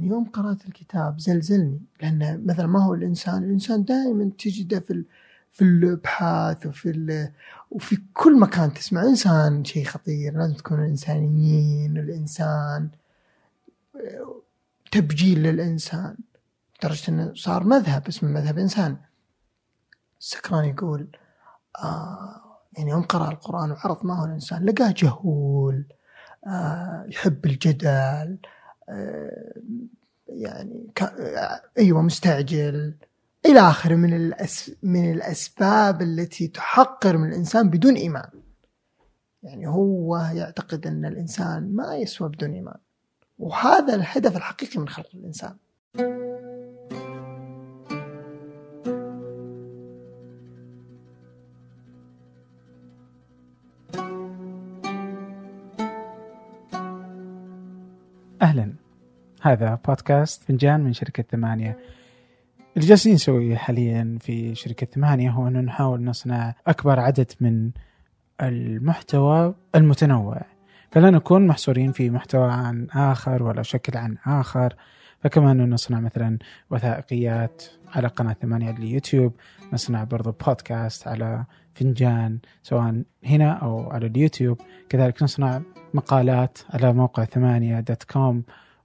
يعني يوم قرأت الكتاب زلزلني لأن مثلا ما هو الإنسان الإنسان دائما تجده في في الابحاث وفي وفي كل مكان تسمع. إنسان شيء خطير لازم تكون إنسانيين الإنسان تبجيل للإنسان لدرجة إنه صار مذهب اسمه مذهب إنسان. سكران يقول آه يعني يوم قرأ القرآن وعرض ما هو الإنسان لقاه جهول آه يحب الجدل يعني ك- أيوه مستعجل إلى آخره من الأس من الأسباب التي تحقر من الإنسان بدون إيمان. يعني هو يعتقد أن الإنسان ما يسوى بدون إيمان. وهذا الهدف الحقيقي من خلق الإنسان. هذا بودكاست فنجان من شركة ثمانية. اللي جالسين نسويه حاليا في شركة ثمانية هو أنه نحاول نصنع أكبر عدد من المحتوى المتنوع. فلا نكون محصورين في محتوى عن آخر ولا شكل عن آخر فكما أنه نصنع مثلا وثائقيات على قناة ثمانية على اليوتيوب نصنع برضو بودكاست على فنجان سواء هنا أو على اليوتيوب. كذلك نصنع مقالات على موقع ثمانية دوت كوم.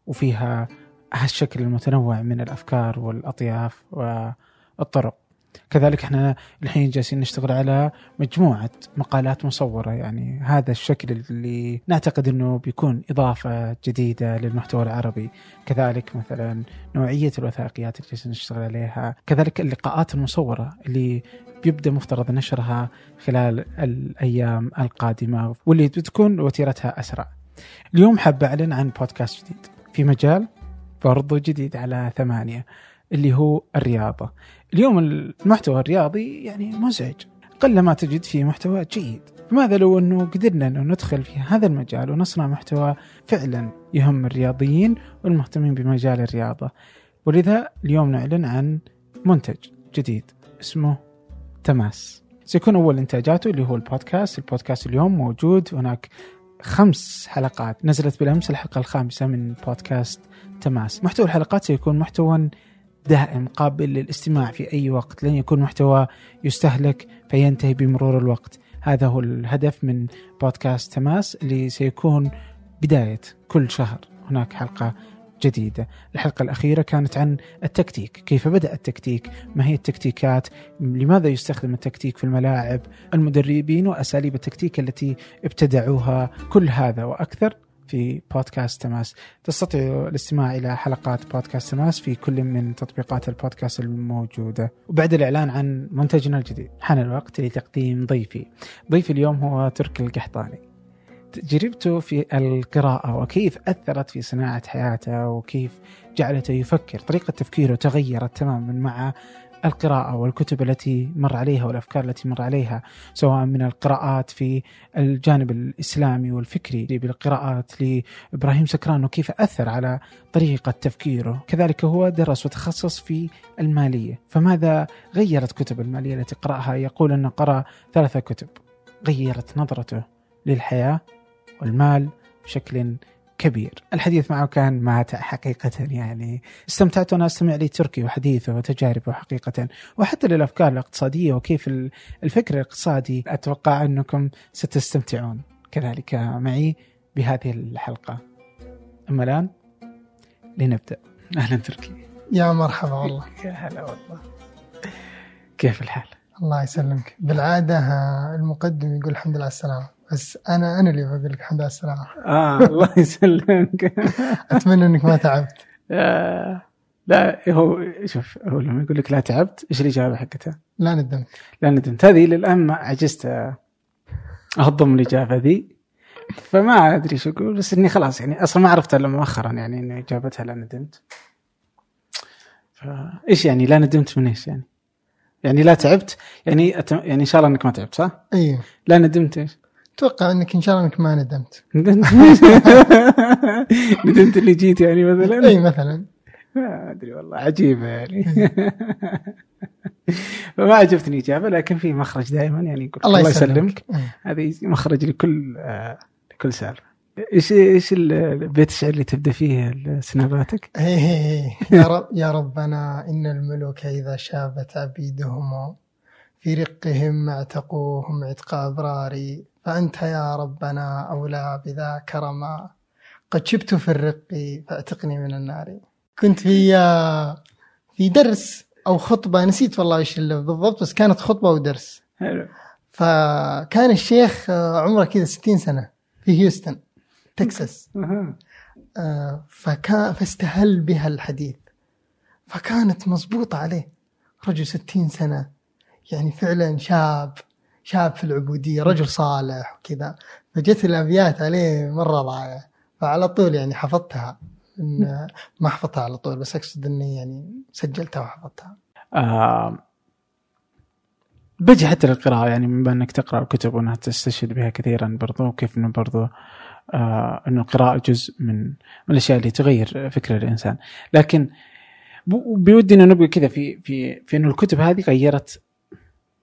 وفيها هالشكل المتنوع من الأفكار والأطياف والطرق. كذلك إحنا الحين جالسين نشتغل على مجموعة مقالات مصورة. يعني هذا الشكل اللي نعتقد إنه بيكون إضافة جديدة للمحتوى العربي. كذلك مثلا نوعية الوثائقيات اللي جالسين نشتغل عليها. كذلك اللقاءات المصورة اللي بيبدا مفترض نشرها خلال الأيام القادمة واللي بتكون وتيرتها أسرع. اليوم حاب أعلن عن بودكاست جديد. في مجال برضو جديد على ثمانية اللي هو الرياضة. اليوم المحتوى الرياضي يعني مزعج قل ما تجد فيه محتوى جيد. فماذا لو أنه قدرنا أنه ندخل في هذا المجال ونصنع محتوى فعلا يهم الرياضيين والمهتمين بمجال الرياضة. ولذا اليوم نعلن عن منتج جديد اسمه تماس سيكون أول إنتاجاته اللي هو البودكاست البودكاست اليوم موجود هناك خمس حلقات. نزلت بالأمس الحلقة الخامسة من بودكاست تماس. محتوى الحلقات سيكون محتوى دائم قابل للاستماع في أي وقت. لن يكون محتوى يستهلك فينتهي بمرور الوقت. هذا هو الهدف من بودكاست تماس اللي سيكون بداية كل شهر. هناك حلقة جديدة. الحلقة الأخيرة كانت عن التكتيك. كيف بدأ التكتيك؟ ما هي التكتيكات؟ لماذا يستخدم التكتيك في الملاعب؟ المدربين وأساليب التكتيك التي ابتدعوها. كل هذا وأكثر في بودكاست تماس. تستطيع الاستماع إلى حلقات بودكاست تماس في كل من تطبيقات البودكاست الموجودة. وبعد الإعلان عن منتجنا الجديد. حان الوقت لتقديم ضيفي. ضيفي اليوم هو تركي القحطاني. تجربته في القراءة وكيف أثرت في صناعة حياته وكيف جعلته يفكر. طريقة تفكيره تغيرت تماما مع القراءة والكتب التي مر عليها والأفكار التي مر عليها سواء من القراءات في الجانب الإسلامي والفكري بالقراءات لإبراهيم سكران وكيف أثر على طريقة تفكيره. كذلك هو درس وتخصص في المالية. فماذا غيرت كتب المالية التي قرأها؟ يقول أنه قرأ ثلاثة كتب. غيرت نظرته للحياة والمال بشكل كبير. الحديث معه كان ماتع حقيقة يعني استمتعت وأنا أستمع لتركي وحديثه وتجاربه حقيقة وحتى للأفكار الاقتصادية وكيف الفكر الاقتصادي. أتوقع أنكم ستستمتعون كذلك معي بهذه الحلقة. أما الآن لنبدأ. أهلا تركي. يا مرحبا والله. يا هلا والله. كيف الحال؟ الله يسلمك. بالعادة آه، المقدم يقول الحمد لله على السلامة. بس أنا أنا اللي بقول لك الحمد لله على السلامه آه الله يسلمك أتمنى إنك ما تعبت آه، لا هو شوف هو لما يقول لك لا تعبت إيش الإجابة حقتها؟ لا ندمت لا ندمت هذه للان ما عجزت أهضم الإجابة ذي فما أدري شو أقول بس إني خلاص يعني أصلا ما عرفت إلا مؤخرا يعني ان إجابتها لا ندمت فايش يعني لا ندمت من إيش يعني؟ يعني لا تعبت يعني أتم... يعني إن شاء الله إنك ما تعبت صح؟ أيوه لا ندمت إيش؟ أتوقع إنك إن شاء الله إنك ما ندمت. ندمت ندمت اللي جيت يعني مثلا؟ إي مثلا. ما أدري والله عجيبه يعني. فما عجبتني إجابة لكن في مخرج دائما يعني يقول الله الله يسلمك. هذه مخرج لكل آه لكل سالفة. إيش إيش البيت الشعر اللي تبدأ فيه سناباتك؟ يا رب يا ربنا إن الملوك إذا شابت عبيدهم في رقهم اعتقوهم عتق أبراري. فأنت يا ربنا أولى بذا كرما قد شبت في الرق فاعتقني من النار. كنت في في درس أو خطبة نسيت والله إيش بالضبط بس كانت خطبة ودرس. حلو. فكان الشيخ عمره كذا 60 سنة في هيوستن تكساس. فكان فاستهل بها الحديث. فكانت مضبوطة عليه. رجل ستين سنة يعني فعلا شاب. شاب في العبودية رجل صالح وكذا. فجت الأبيات عليه مرة ضايعة. فعلى طول يعني حفظتها. إن ما حفظتها على طول بس أقصد إني يعني سجلتها وحفظتها. آه بجي حتى للقراءة يعني بما انك تقرأ الكتب وأنها تستشهد بها كثيرا برضو وكيف إنه برضو آه إنه القراءة جزء من من الأشياء اللي تغير فكر الإنسان. لكن بودي إنه نبقى كذا في في في إنه الكتب هذه غيرت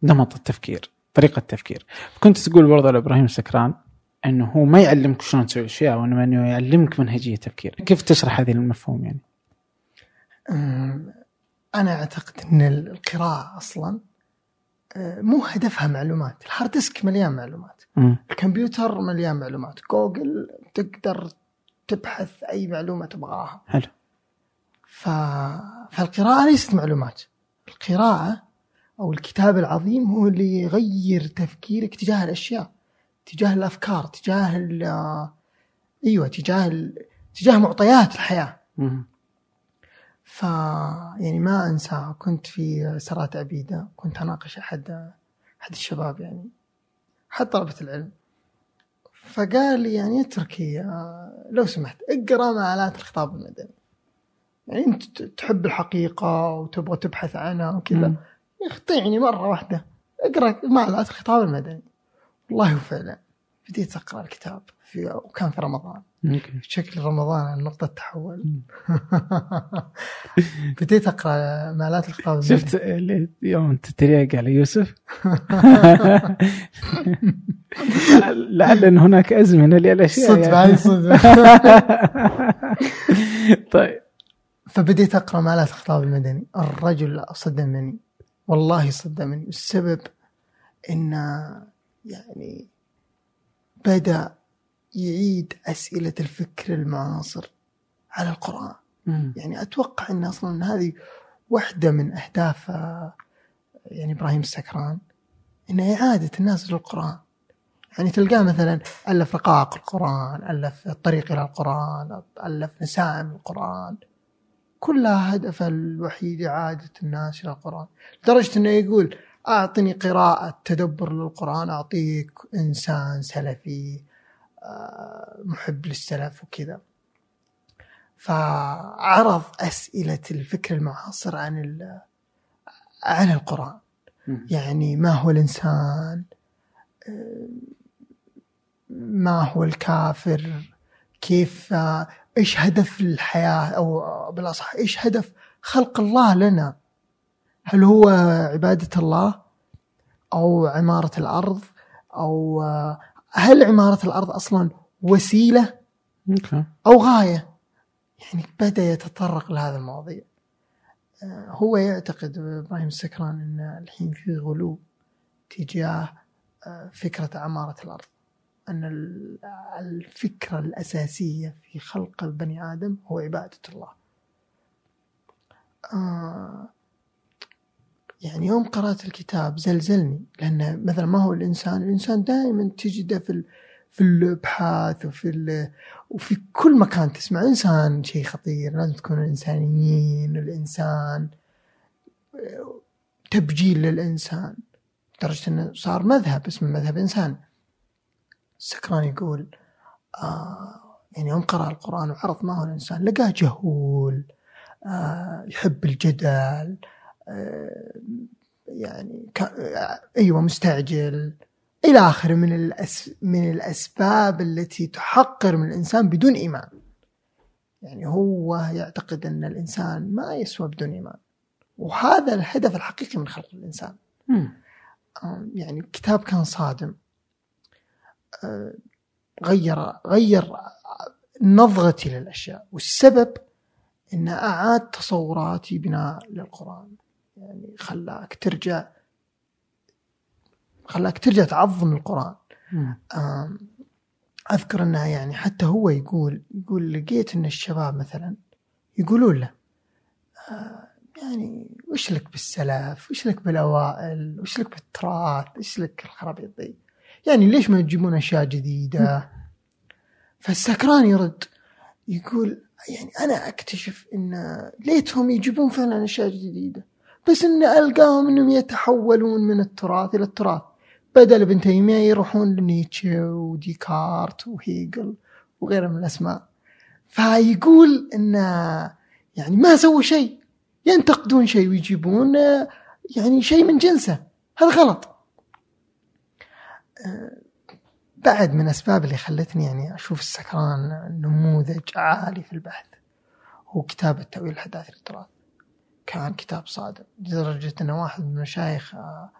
نمط التفكير. طريقة التفكير. كنت تقول برضه لابراهيم السكران إنه هو ما يعلمك شلون تسوي أشياء وإنما إنه يعلمك منهجية تفكير كيف تشرح هذه المفهوم يعني؟ أنا أعتقد إن القراءة أصلا مو هدفها معلومات. ال hard disk مليان معلومات. م. الكمبيوتر مليان معلومات. جوجل تقدر تبحث أي معلومة تبغاها. حلو. ف... فالقراءة ليست معلومات. القراءة أو الكتاب العظيم هو اللي يغير تفكيرك تجاه الأشياء تجاه الأفكار تجاه ال... أيوه تجاه ال... تجاه معطيات الحياة. م. ف يعني ما أنسى كنت في سرات عبيده كنت أناقش أحد أحد الشباب يعني أحد طلبة العلم. فقال لي يعني اتركي لو سمحت اقرأ مقالات الخطاب المدني. يعني أنت تحب الحقيقة وتبغى تبحث عنها وكذا. يخطيعني مرة واحدة. أقرأ مقالات الخطاب المدني. والله وفعلا بديت أقرأ الكتاب في وكان في رمضان. ممكن. شكل رمضان نقطة تحول. بديت أقرأ مآلات الخطاب شفت يوم تتريق على يوسف؟ لعل إن هناك ازمنه للاشياء صدفة هذه صدفة طيب. فبديت أقرأ مآلات الخطاب المدني. الرجل صدمني والله صدمني. السبب انه يعني بدأ يعيد أسئلة الفكر المعاصر على القرآن. مم. يعني أتوقع إن أصلا هذه واحدة من أهداف آه، يعني إبراهيم السكران إن إعادة الناس للقرآن. يعني تلقاه مثلا ألف رقائق القرآن ألف الطريق إلى القرآن ألف نسائم القرآن. كلها هدف الوحيد إعادة الناس إلى القرآن. لدرجة إنه يقول أعطني قراءة تدبر للقرآن أعطيك إنسان سلفي آه، محب للسلف وكذا. فعرض أسئلة الفكر المعاصر عن عن القرآن. يعني ما هو الإنسان؟ آه، ما هو الكافر؟ كيف؟ إيش هدف الحياة؟ أو بالأصح إيش هدف خلق الله لنا؟ هل هو عبادة الله؟ أو عمارة الأرض؟ أو آه، هل عمارة الأرض أصلا وسيلة؟ okay. أو غاية؟ يعني بدأ يتطرق لهذا المواضيع. آه، هو يعتقد إبراهيم السكران أن الحين في غلو تجاه آه، فكرة عمارة الأرض. أن ال- الفكرة الأساسية في خلق البني آدم هو عبادة الله. آه، يعني يوم قرأت الكتاب زلزلني لأن مثلا ما هو الإنسان الإنسان دائما تجده في في الابحاث وفي وفي كل مكان تسمع. إنسان شيء خطير لازم تكون إنسانيين الإنسان تبجيل للإنسان لدرجة إنه صار مذهب اسمه مذهب إنسان. سكران يقول آه يعني يوم قرأ القرآن هو الإنسان لقاه جهول آه يحب الجدل آه يعني آه، أيوة مستعجل إلى آخره من الأس من الأسباب التي تحقر من الإنسان بدون إيمان. يعني هو يعتقد أن الإنسان ما يسوى بدون إيمان. وهذا الهدف الحقيقي من خلق الإنسان. مم. آه، يعني الكتاب كان صادم. غير غير نظرتي للأشياء والسبب انه أعاد تصوراتي بناء للقرآن يعني خلاك ترجع خلاك ترجع تعظم القرآن أذكر إنه يعني حتى هو يقول يقول لقيت إن الشباب مثلا يقولون له آه، يعني وش لك بالسلف؟ وش لك بالأوائل؟ وش لك بالتراث؟ وش لك الخرابيط ذي؟ يعني ليش ما تجيبون أشياء جديدة؟ فالسكران يرد يقول يعني أنا أكتشف إن ليتهم يجيبون فعلا أشياء جديدة بس إن ألقاهم إنهم يتحولون من التراث إلى التراث بدل ابن تيمية يروحون لنيتشه وديكارت وهيجل وغيرها من الأسماء. فيقول إن يعني ما سووا شيء ينتقدون شيء ويجيبون يعني شيء من جنسه. هذا غلط. بعد من الاسباب اللي خلتني يعني أشوف السكران نموذج عالي في البحث هو كتاب التأويل الحداثي للتراث. كان كتاب صادق لدرجة أن واحد من المشايخ آه،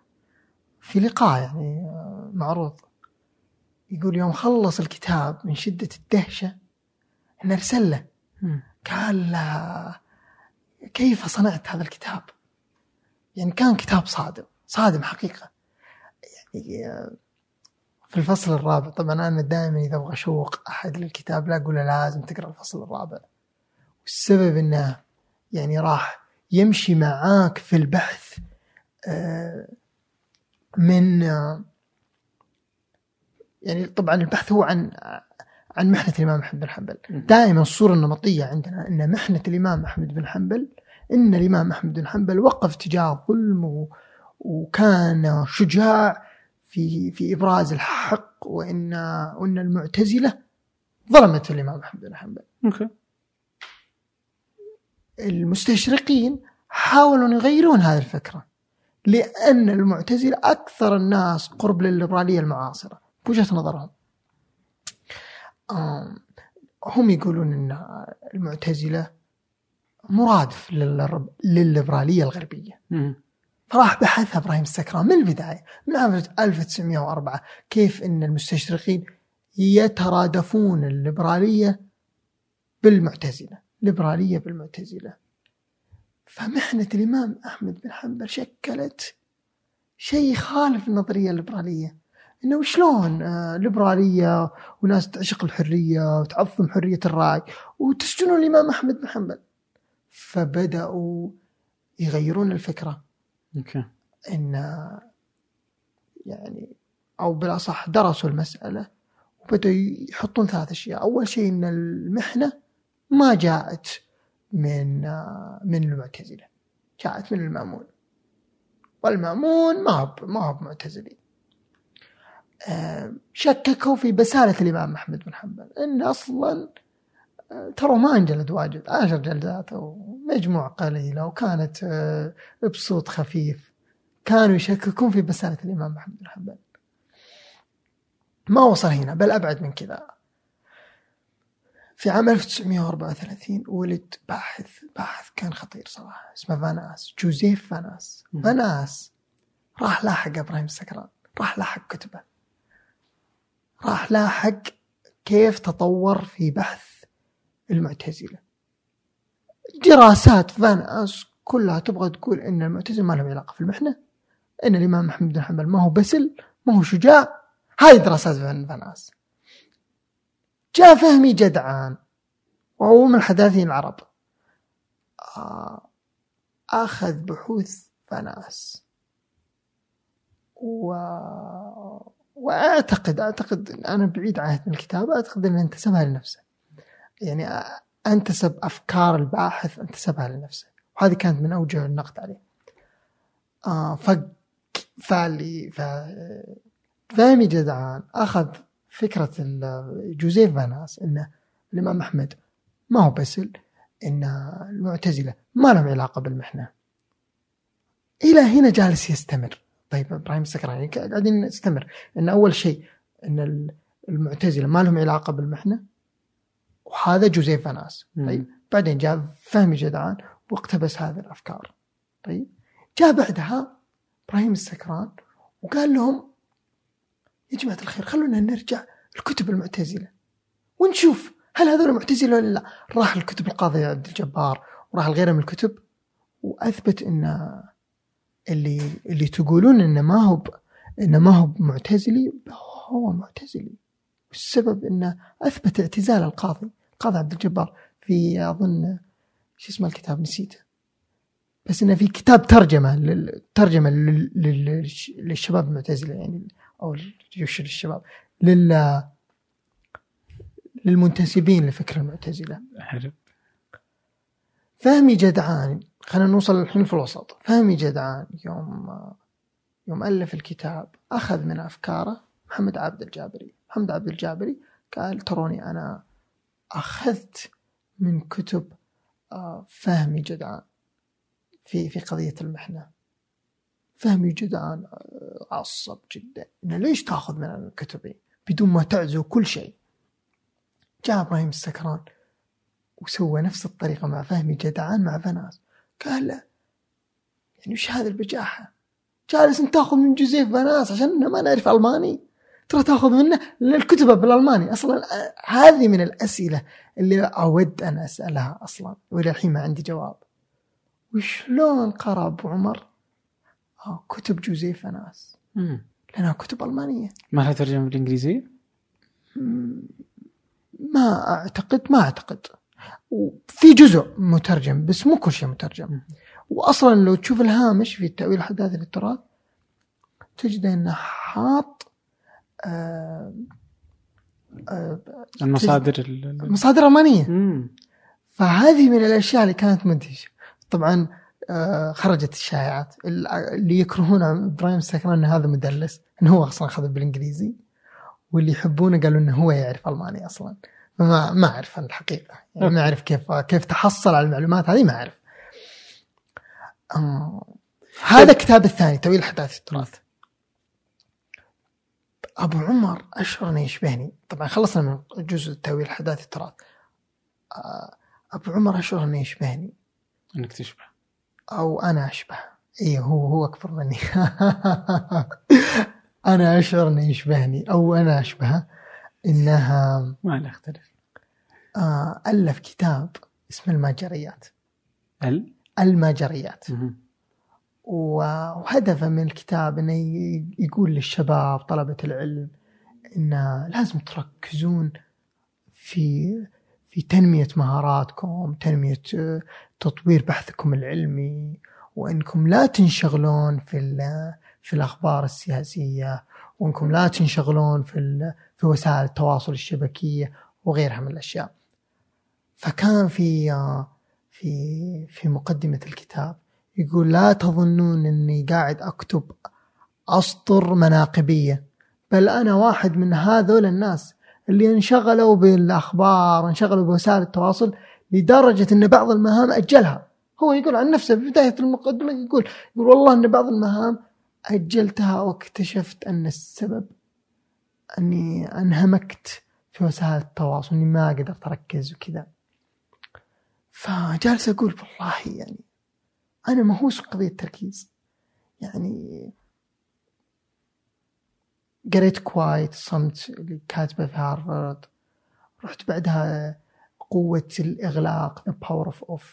في لقاء يعني آه، معروض. يقول يوم خلص الكتاب من شدة الدهشة أنه أرسل له. قال له كيف صنعت هذا الكتاب؟ يعني كان كتاب صادم صادم حقيقة. يعني آه، في الفصل الرابع. طبعا أنا دائما إذا أبغى أشوق أحد للكتاب لا أقول له لازم تقرأ الفصل الرابع. والسبب أنه يعني راح يمشي معاك في البحث آه، من آه، يعني طبعا البحث هو عن عن محنة الإمام أحمد بن حنبل. دائما الصورة النمطية عندنا أن محنة الإمام أحمد بن حنبل أن الإمام أحمد بن حنبل وقف تجاه الظلم وكان شجاع في في إبراز الحق وأن وأن المعتزلة ظلمت الإمام أحمد بن حنبل. أوكي. المستشرقين حاولوا أن يغيرون هذه الفكرة لأن المعتزلة أكثر الناس قرب للليبرالية المعاصرة. بوجهة نظرهم. هم يقولون أن المعتزلة مرادف للليبرالية الغربية. مم. فراح بحثها إبراهيم السكران من البداية من عام 1904 كيف إن المستشرقين يترادفون الليبرالية بالمعتزلة، ليبراليه بالمعتزلة. فمحنه الامام أحمد بن حنبل شكلت شيء يخالف النظرية الليبرالية. إنه شلون آه، ليبرالية وناس تعشق الحرية وتعظم حرية الرأي وتسجنون الإمام أحمد بن حنبل. فبدأوا يغيرون الفكرة أوكي. إن يعني أو بالأصح درسوا المسألة وبدأوا يحطون ثلاث أشياء، أول شيء إن المحنة ما جاءت من من المعتزلة جاءت من المأمون. والمأمون ما هو ما هو معتزلي آه، شككوا في بسالة الإمام أحمد بن حنبل إن أصلا ترى ما انجلد واجد عشر جلدات ومجموع قليلة وكانت آه، بصوت خفيف. كانوا يشككون في بسالة الإمام أحمد بن حنبل. ما وصل هنا بل أبعد من كذا. في عام 1934 ولد باحث باحث كان خطير صراحة اسمه فاناس جوزيف فاناس. فاناس راح لاحق إبراهيم السكران راح لاحق كتبه. راح لاحق كيف تطور في بحث المعتزلة. دراسات فانأس كلها تبغى تقول إن المعتزله ما لهم علاقة في المحنة إن الإمام محمد بن حنبل ما هو بسل ما هو شجاع. هاي دراسات فان فانأس. جاء فهمي جدعان وهو من الحداثين العرب. آه، أخذ بحوث فانأس. و... واعتقد أعتقد أنا بعيد عهد من الكتاب أعتقد إنه انتسبها لنفسه. يعني أنتسب أفكار الباحث أنتسبها لنفسه. وهذه كانت من أوجه النقد عليه. آه ف فاللي ف فهمي جدعان أخذ فكرة جوزيف فاناس انه الإمام أحمد ما هو بسل إن المعتزلة ما لهم علاقة بالمحنة. إلى هنا جالس يستمر. طيب إبراهيم السكراني قاعدين نستمر. إن أول شيء إن ال- المعتزلة ما لهم علاقة بالمحنة. وهذا جوزيف فاناس. طيب. بعدين جاء فهمي جدعان واقتبس هذه الأفكار. طيب. جاء بعدها إبراهيم السكران وقال لهم يا جماعة الخير خلونا نرجع الكتب المعتزلة ونشوف هل هذول معتزلة ولا لا. راح الكتب القاضي عبد الجبار وراح لغيره من الكتب وأثبت إن اللي اللي تقولون إنه ما هو. إنه ما هو معتزلي هو معتزلي. والسبب إنه أثبت اعتزال القاضي القاضي عبد الجبار في أظن شو اسمه الكتاب نسيته. بس إنه في كتاب ترجمة لل- ترجمة لل- لل- للشباب المعتزلة يعني أو جيوش الشباب لل للمنتسبين لفكر المعتزلة. حلو. فهمي جدعان خلينا نوصل الحين في الوسط. فهمي جدعان يوم يوم ألف الكتاب أخذ من أفكاره محمد عبد الجابري. محمد عبد الجابري قال تروني أنا أخذت من كتب آه، فهمي جدعان في في قضية المحنة. فهمي جدعان آه، عصب جدا. إنه ليش تأخذ من كتبي بدون ما تعزو كل شيء. جاء إبراهيم السكران وسوى نفس الطريقة مع فهمي جدعان مع فناس. قال له يعني وش هذه البجاحة؟ جالس تأخذ من جوزيف فناس عشان ما نعرف ألماني. ترى تاخذ منه الكتب بالألماني. أصلا آه، هذه من الأسئلة اللي أود أن أسألها أصلا والى الحين ما عندي جواب. وشلون قرأ أبو عمر؟ آه كتب جوزيف فناس. مم. لأنها كتب ألمانية. ما لها ترجمة بالإنجليزية؟ ما أعتقد ما أعتقد. وفي جزء مترجم بس مو كل شيء مترجم. واصلا لو تشوف الهامش في التاويل احداث التراث تجد إنه حاط المصادر ال- ال- مصادر المانيه مم. فهذه من الأشياء اللي كانت مدهشه طبعا آه، خرجت الشائعات. اللي يكرهون إبراهيم السكران إن هذا مدلس انه هو أصلا أخذ بالإنجليزي. واللي يحبونه قالوا إنه هو يعرف ألماني أصلا. فما ما أعرف عن الحقيقة. يعني ما أعرف كيف كيف تحصل على المعلومات هذه ما أعرف. آه، هذا الكتاب الثاني تأويل احداث التراث. أبو عمر اشعر انه يشبهني. طبعا خلصنا من جزء تأويل احداث التراث آه، أبو عمر اشعر انه يشبهني. إنك تشبه. أو أنا أشبه. اي هو هو أكبر مني. أنا اشعر انه يشبهني. أو أنا أشبهه. إنها ما لا اختلف آه ألف كتاب. اسمه الماجريات ال؟ الماجريات وهدفه من الكتاب إنه يقول للشباب طلبة العلم إن لازم تركزون في في تنمية مهاراتكم تنمية تطوير بحثكم العلمي وإنكم لا تنشغلون في في الأخبار السياسية وإنكم لا تنشغلون في في وسائل التواصل الشبكية وغيرها من الأشياء. فكان في في في مقدمة الكتاب. يقول لا تظنون إني قاعد أكتب أسطر مناقبية بل أنا واحد من هذول الناس اللي انشغلوا بالأخبار انشغلوا بوسائل التواصل لدرجة إن بعض المهام أجلها. هو يقول عن نفسه في بداية المقدمة يقول يقول والله إن بعض المهام أجلتها واكتشفت أن السبب أني أنهمكت في وسائل التواصل إني ما قدرت أركز وكذا. فجالس أقول والله يعني أنا مهووس قضية تركيز يعني قريت كوايت صمت اللي كاتبة في هارفارد. رحت بعدها قوة الإغلاق The Power of Off.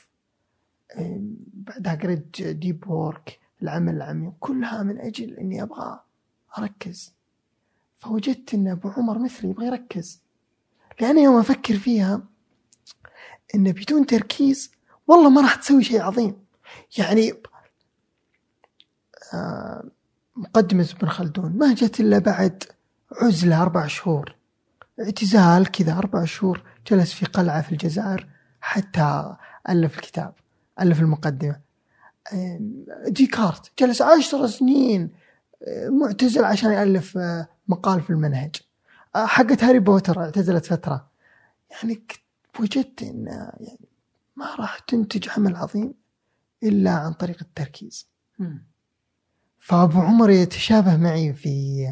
بعدها قريت Deep Work العمل العميق. كلها من أجل إني أبغى أركز. فوجدت إن أبو عمر مثلي يبغى يركز. لأن يوم أفكر فيها إن بدون تركيز والله ما راح تسوي شيء عظيم. يعني آه، مقدمة ابن خلدون ما جت إلا بعد عزلة أربع شهور. اعتزال كذا أربع شهور جلس في قلعة في الجزائر حتى ألف الكتاب ألف المقدمة. ديكارت جلس عشر سنين آه، معتزل عشان يألف آه، مقال في المنهج. حقت هاري بوتر اعتزلت فترة. يعني وجدت إن يعني ما راح تنتج عمل عظيم. إلا عن طريق التركيز مم. فأبو عمر يتشابه معي في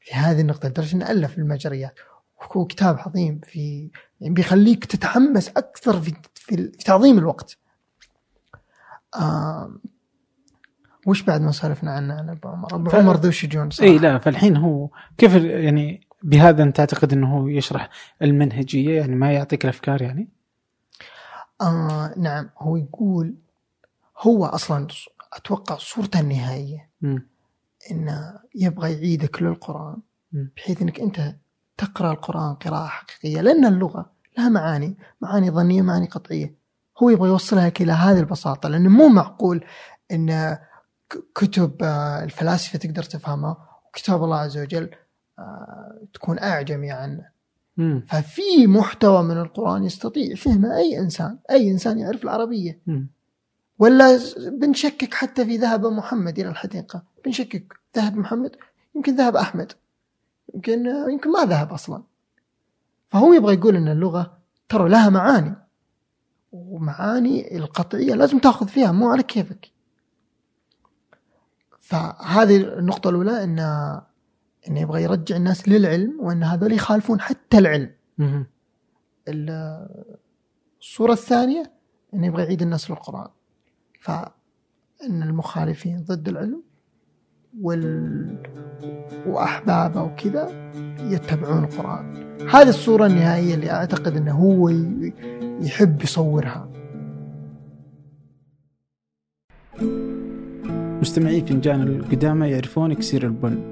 في هذه النقطة لدرجة أنه ألف المجريات وهو كتاب عظيم في يعني بيخليك تتحمس أكثر في في, في تعظيم الوقت. آم، وش بعد ما سولفنا عنه عن أبو عمر؟ أبو ف- عمر ذو شجون صراحة إي لا فالحين هو كيف يعني بهذا أنت تعتقد هو يشرح المنهجية يعني ما يعطيك الأفكار يعني؟ آه نعم هو يقول هو أصلا أتوقع صورته النهائية. انه يبغى يعيدك للقرآن. بحيث إنك أنت تقرأ القرآن قراءة حقيقية لأن اللغة لها معاني معاني ظنية معاني قطعية هو يبغى يوصلها لك إلى هذه البساطة لأنه مو معقول إن كتب آه، الفلاسفة تقدر تفهمها وكتاب الله عز وجل آه، تكون أعجمي عنه مم. ففي محتوى من القرآن يستطيع فهمه أي إنسان أي إنسان يعرف العربية مم. ولا بنشكك حتى في ذهب محمد إلى الحديقة. بنشكك. ذهب محمد يمكن ذهب أحمد. يمكن يمكن ما ذهب أصلا. فهو يبغى يقول إن اللغة ترى لها معاني. ومعاني القطعية لازم تأخذ فيها. مو على كيفك. فهذه النقطة الأولى إن انه يبغى يرجع الناس للعلم وإن هذول يخالفون حتى العلم. الصورة الثانية أنه يبغى يعيد الناس للقرآن فإن المخالفين ضد العلم وال... وأحبابه وكذا يتبعون القرآن. هذه الصورة النهائية اللي أعتقد أنه هو يحب يصورها. مستمعي فنجان القدامى يعرفون إكسير البن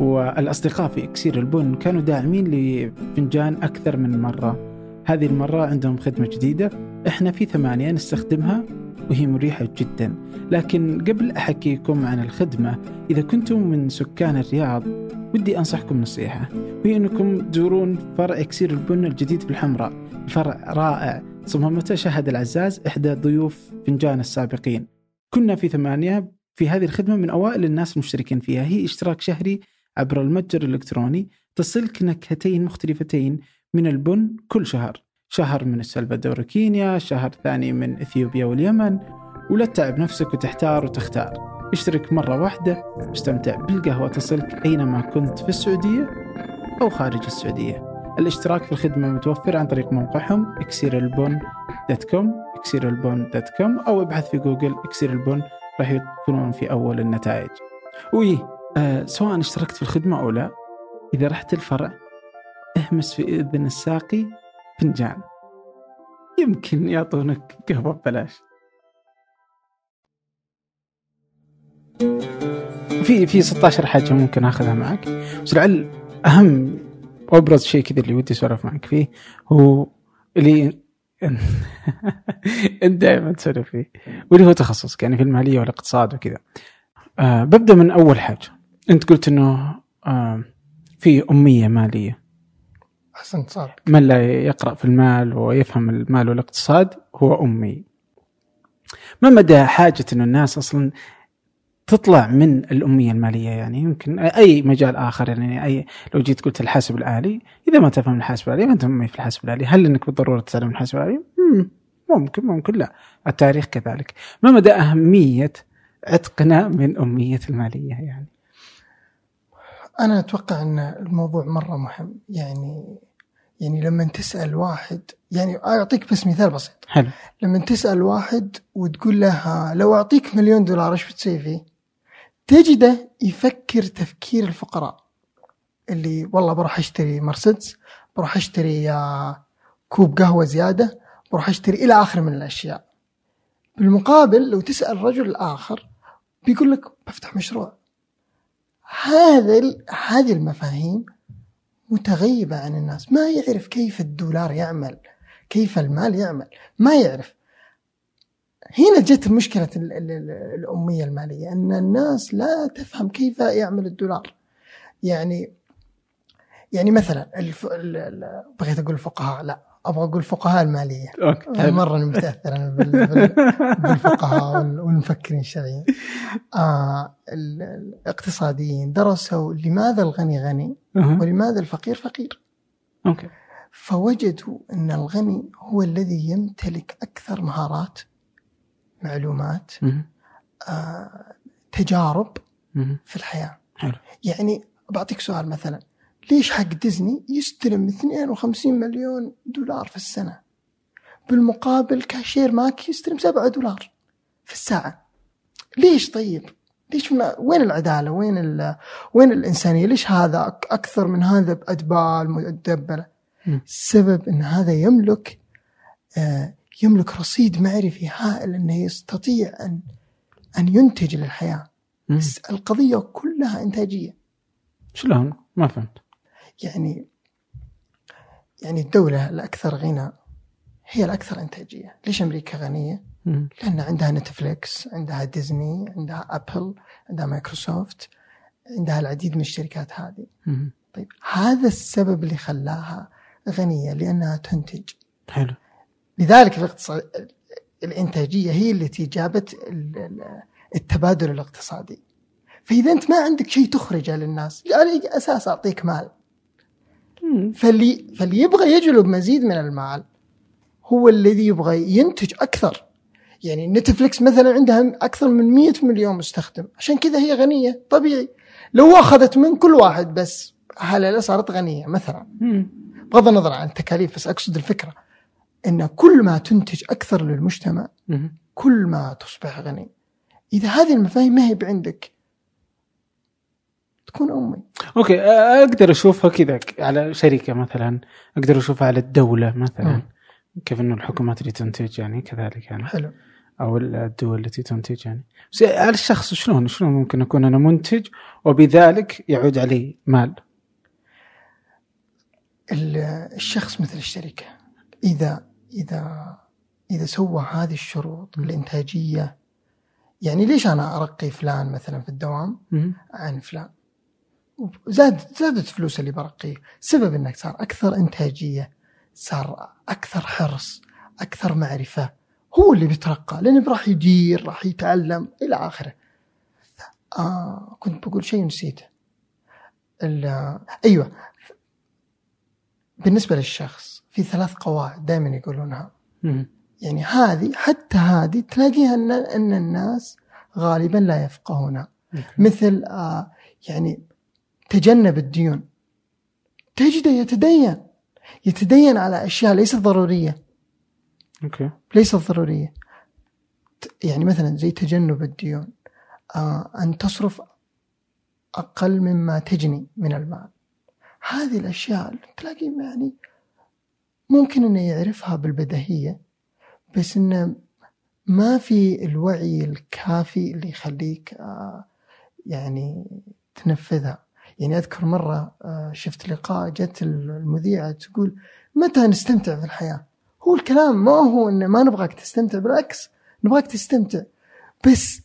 والأصدقاء في إكسير البن كانوا داعمين لفنجان أكثر من مرة. هذه المرة عندهم خدمة جديدة إحنا في ثمانية نستخدمها. وهي مريحة جدا. لكن قبل أحكيكم عن الخدمة إذا كنتم من سكان الرياض ودي أنصحكم نصيحة. وهي أنكم تزورون فرع اكسير البن الجديد في الحمراء فرع رائع صممته شهد العزاز إحدى ضيوف فنجان السابقين. كنا في ثمانية في هذه الخدمة من أوائل الناس المشتركين فيها. هي اشتراك شهري عبر المتجر الإلكتروني تصلك نكهتين مختلفتين من البن كل شهر. شهر من السلفادور وكينيا شهر ثاني من إثيوبيا واليمن ولا تتعب نفسك وتحتار وتختار. اشترك مرة واحدة واستمتع بالقهوة تصلك أينما كنت في السعودية أو خارج السعودية. الاشتراك في الخدمة متوفر عن طريق موقعهم إكسيرالبون إكسير البن com أو ابحث في جوجل اكسير البن راح يكونون في أول النتائج. وي آه سواء اشتركت في الخدمة أو لا إذا رحت الفرع اهمس في إذن الساقي فنجان. يمكن يعطونك قهوة ببلاش. في في 16 حاجة ممكن أخذها معك. بس لعل أهم وابرز شيء كذا اللي ودي أسولف معك فيه هو اللي أنت دائما تسولف فيه واللي هو تخصصك يعني في المالية والاقتصاد وكذا. آه ببدأ من أول حاجة. أنت قلت إنه آه في أمية مالية. أحسنت صادق من لا يقرأ في المال ويفهم المال والاقتصاد هو أمي. ما مدى حاجة أن الناس أصلا تطلع من الأمية المالية؟ يعني يمكن أي مجال آخر يعني أي لو جيت قلت الحاسب الآلي إذا ما تفهم الحاسب الآلي ما أنت أمي في الحاسب الآلي. هل أنك بالضرورة تتعلم الحاسب الآلي؟ مم، ممكن ممكن لا. التاريخ كذلك. ما مدى أهمية عتقنا من أمية المالية؟ يعني أنا أتوقع أن الموضوع مرة مهم يعني يعني لما تسأل واحد يعني أعطيك بس مثال بسيط. حلو. لما تسأل واحد وتقول له لو أعطيك مليون دولار إيش بتسوي فيه؟ تجده يفكر تفكير الفقراء. اللي والله بروح أشتري مرسيدس بروح أشتري آه، كوب قهوة زيادة بروح أشتري إلى آخر من الأشياء. بالمقابل لو تسأل رجل آخر بيقول لك بفتح مشروع. هذا هذه المفاهيم متغيبة عن الناس ما يعرف كيف الدولار يعمل كيف المال يعمل ما يعرف هنا جت مشكلة ال- ال- ال- الأمية المالية أن الناس لا تفهم كيف يعمل الدولار يعني يعني مثلا. بغيت أقول الفقهاء لا المالية okay أنا حلو. مرة متأثر أنا بال... بال... بالفقهاء وال- والمفكرين الشرعيين آه ال- الاقتصاديين درسوا لماذا الغني غني. ولماذا الفقير فقير okay فوجدوا أن الغني هو الذي يمتلك أكثر مهارات معلومات. آه، تجارب. في الحياة حلو يعني بعطيك سؤال مثلا ليش حق ديزني يستلم 52 مليون دولار في السنة بالمقابل كاشير ماك يستلم 7 دولار في الساعة ليش طيب ليش ما وين العدالة؟ وين ال... وين الإنسانية؟ ليش هذا أك- أكثر من هذا بأدبال مدبلة؟ مم. السبب إن هذا يملك آه، يملك رصيد معرفي هائل إنه يستطيع ان أن ينتج للحياة. مم. بس القضية كلها إنتاجية. شلون؟ ما فهمت يعني يعني الدولة الأكثر غنى هي الأكثر إنتاجية. ليش أمريكا غنية؟ مم. لأن عندها نتفليكس، عندها ديزني، عندها أبل، عندها مايكروسوفت، عندها العديد من الشركات هذه. طيب هذا السبب اللي خلاها غنية لأنها تنتج. حلو لذلك الاقتصاد الإنتاجية هي التي جابت ال- ال- التبادل الاقتصادي. فإذا أنت ما عندك شيء تخرجه للناس، على أي أساس أعطيك مال. فاللي فاللي يبغى يجلب مزيد من المال هو الذي يبغى ينتج أكثر. يعني نتفلكس مثلا عندها أكثر من 100 مليون مستخدم، عشان كذا هي غنية طبيعي. لو أخذت من كل واحد بس هلا صارت غنية مثلا. بغض النظر عن التكاليف بس أقصد الفكرة إن كل ما تنتج أكثر للمجتمع. كل ما تصبح غني. إذا هذه المفاهيم ما هي بعندك تكون أمي. أوكي أقدر أشوفها كذا على شركة مثلا أقدر أشوفها على الدولة مثلا مم. كيف إنه الحكومات اللي تنتج يعني كذلك يعني حلو. أو الدول التي تنتج يعني بس على الشخص شلون شلون ممكن أكون أنا منتج وبذلك يعود علي مال ال- الشخص مثل الشركة إذا إذا إذا سوى هذه الشروط الإنتاجية يعني ليش أنا أرقي فلان مثلا في الدوام مم. عن فلان زاد زادت فلوس اللي برقية. سبب إنك صار أكثر إنتاجية صار أكثر حرص أكثر معرفة. هو اللي بيترقى لأنه راح يدير راح يتعلم إلى آخره. آه كنت بقول شيء نسيته. أيوه. بالنسبة للشخص في ثلاث قواعد دائما يقولونها. يعني هذه حتى هذه تلاقيها ان إن الناس غالبا لا يفقهونها. مثل آه يعني تجنب الديون. تجده يتدين يتدين على أشياء ليست ضرورية. okay. ليست ضرورية. ت- يعني مثلا زي تجنب الديون آه أن تصرف أقل مما تجني من المال. هذه الأشياء تلاقي يعني ممكن إنه يعرفها بالبديهية بس إنه ما في الوعي الكافي اللي يخليك آه يعني تنفذها. يعني أذكر مرة آه شفت لقاء جت المذيعة تقول متى نستمتع في الحياة؟ هو الكلام ما هو انه ما نبغاك تستمتع بالعكس نبغاك تستمتع. بس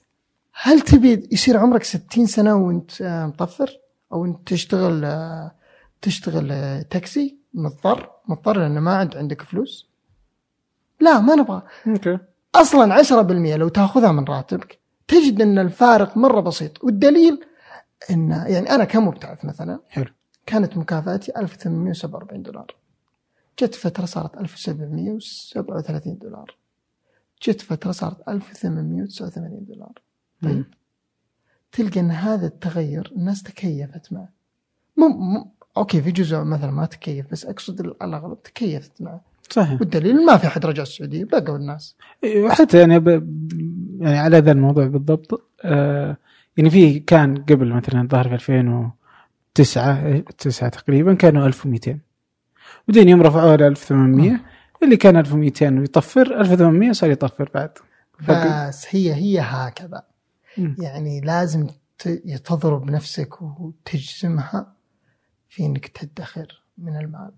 هل تبي يصير عمرك 60 سنة وأنت آه، مطفر؟ أو أنت تشتغل آه، تشتغل تاكسي؟ مضطر؟ مضطر لأن ما عند عندك فلوس؟ لا ما نبغى. أوكي. أصلا 10% لو تأخذها من راتبك تجد إن الفارق مرة بسيط. والدليل ان يعني أنا كمبتعث مثلا حلو. كانت مكافآتي 1847 دولار. جت فترة صارت 1737 دولار. جت فترة صارت 1889 دولار. طيب. تلقى إن هذا التغير الناس تكيفت معه. مو مو أوكي في جزء مثلا ما تكيف بس أقصد الأغلب تكيفت معه. صحيح. والدليل ما في أحد رجع السعودية بقوا الناس. إيه، وحتى يعني ب... يعني على هذا الموضوع بالضبط آه يعني في كان قبل مثلا الظاهر في 2009 9 تقريبا كانوا 1200 بعدين يوم رفعوها ل 1800 اللي كان 1200 ويطفر 1800 صار يطفر بعد. بس هي هي هكذا. يعني لازم تضرب نفسك وتجزمها في انك تدخر من المال.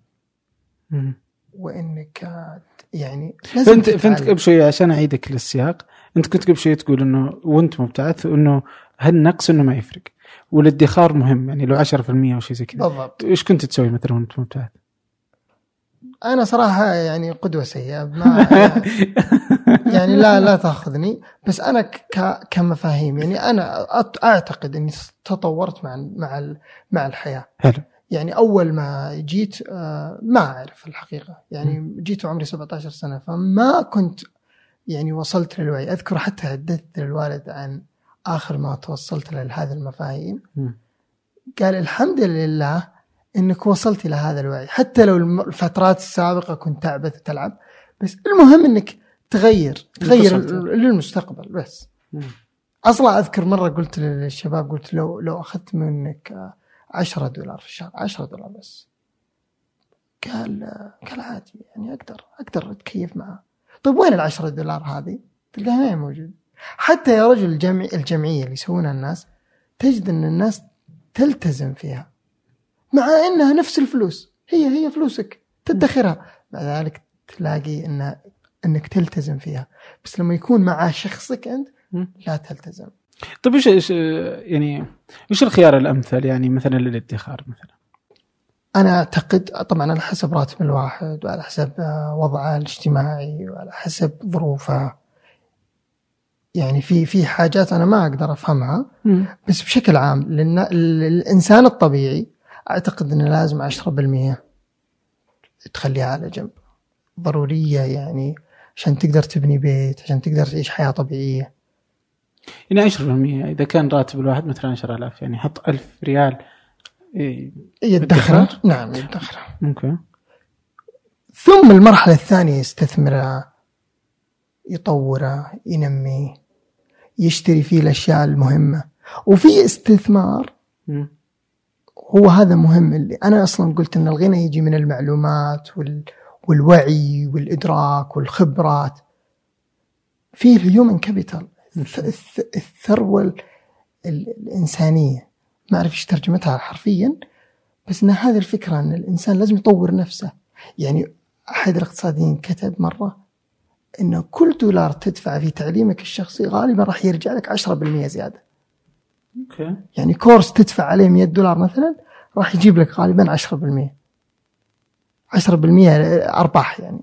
وإنك آه، يعني فأنت فأنت. قبل شوي عشان أعيدك للسياق أنت كنت قبل شوي تقول إنه وأنت مبتعث انه هالنقص إنه ما يفرق. والادخار مهم يعني لو 10% أو شيء زي كذا. بالضبط. إيش كنت تسوي مثلا وأنت مبتعث؟ أنا صراحة يعني قدوة سيئة ما يعني لا لا تأخذني بس أنا ك كمفاهيم يعني أنا أعتقد إني تطورت مع مع مع الحياة. حلو. يعني أول ما جيت آه، ما أعرف الحقيقة. يعني جيت وعمري 17 سنة فما كنت يعني وصلت للوعي. أذكر حتى حدثت للوالد عن آخر ما توصلت له لهذه المفاهيم. قال الحمد لله إنك وصلت إلى هذا الوعي. حتى لو الفترات السابقة كنت تعبث وتلعب بس المهم إنك تغير تغير للمستقبل بس. مم. أصلا أذكر مرة قلت للشباب قلت لو لو أخذت منك آه، 10 دولار في الشهر 10 دولار بس. قال قال عادي يعني أقدر أقدر أتكيف معه. طيب وين ال 10 دولار هذه؟ تلقاها ما هي موجودة. حتى يا رجل الجمع الجمعية اللي يسوونها الناس تجد إن الناس تلتزم فيها مع إنها نفس الفلوس. هي هي فلوسك تدخرها. مع ذلك تلاقي إن إنك تلتزم فيها. بس لما يكون مع شخصك أنت. لا تلتزم. طيب إيش يعني إيش الخيار الأمثل؟ يعني مثلا للادخار مثلا؟ أنا أعتقد طبعا على حسب راتب الواحد وعلى حسب آه، وضعه الاجتماعي وعلى حسب ظروفه. يعني في في حاجات أنا ما أقدر أفهمها بس بشكل عام للنا- للإنسان الطبيعي أعتقد إنه لازم 10% تخليها على جنب. ضرورية يعني عشان تقدر تبني بيت عشان تقدر تعيش حياة طبيعية. يعني 10% إذا كان راتب الواحد مثلا 10000 يعني حط 1000 ريال. إيه، يدخر؟ نعم يدخر أوكي ثم المرحلة الثانية يستثمرها يطوره ينميه يشتري فيه الأشياء المهمة. وفي استثمار. هو هذا مهم. اللي أنا أصلا قلت إن الغنى يجي من المعلومات وال والوعي والإدراك والخبرات. في ال human capital. الثروة ال- ال- الإنسانية. ما أعرف إيش ترجمتها حرفيا بس إن هذه الفكرة إن الإنسان لازم يطور نفسه. يعني أحد الاقتصاديين كتب مرة انه كل دولار تدفع في تعليمك الشخصي غالبا راح يرجع لك 10% زيادة. okay. يعني course تدفع عليه 100 دولار مثلا راح يجيب لك غالبا 10% 10% أرباح يعني.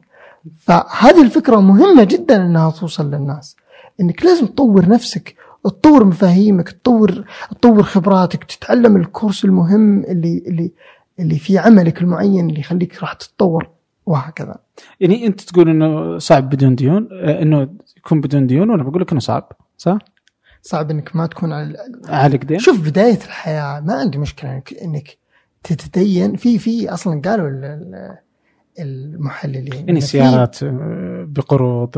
فهذه الفكرة مهمة جدا إنها توصل للناس. إنك لازم تطور نفسك تطور مفاهيمك تطور تطور خبراتك تتعلم ال course المهم اللي اللي اللي في عملك المعين اللي يخليك راح تتطور وهكذا. يعني أنت تقول إنه صعب بدون ديون آه، إنه يكون بدون ديون وأنا بقول لك إنه صعب صح؟ صعب إنك ما تكون على عليك دين شوف بداية الحياة ما عندي مشكلة إنك إنك تتدين. في في أصلا قالوا ال- ال- المحللين. يعني السيارات آه، بقروض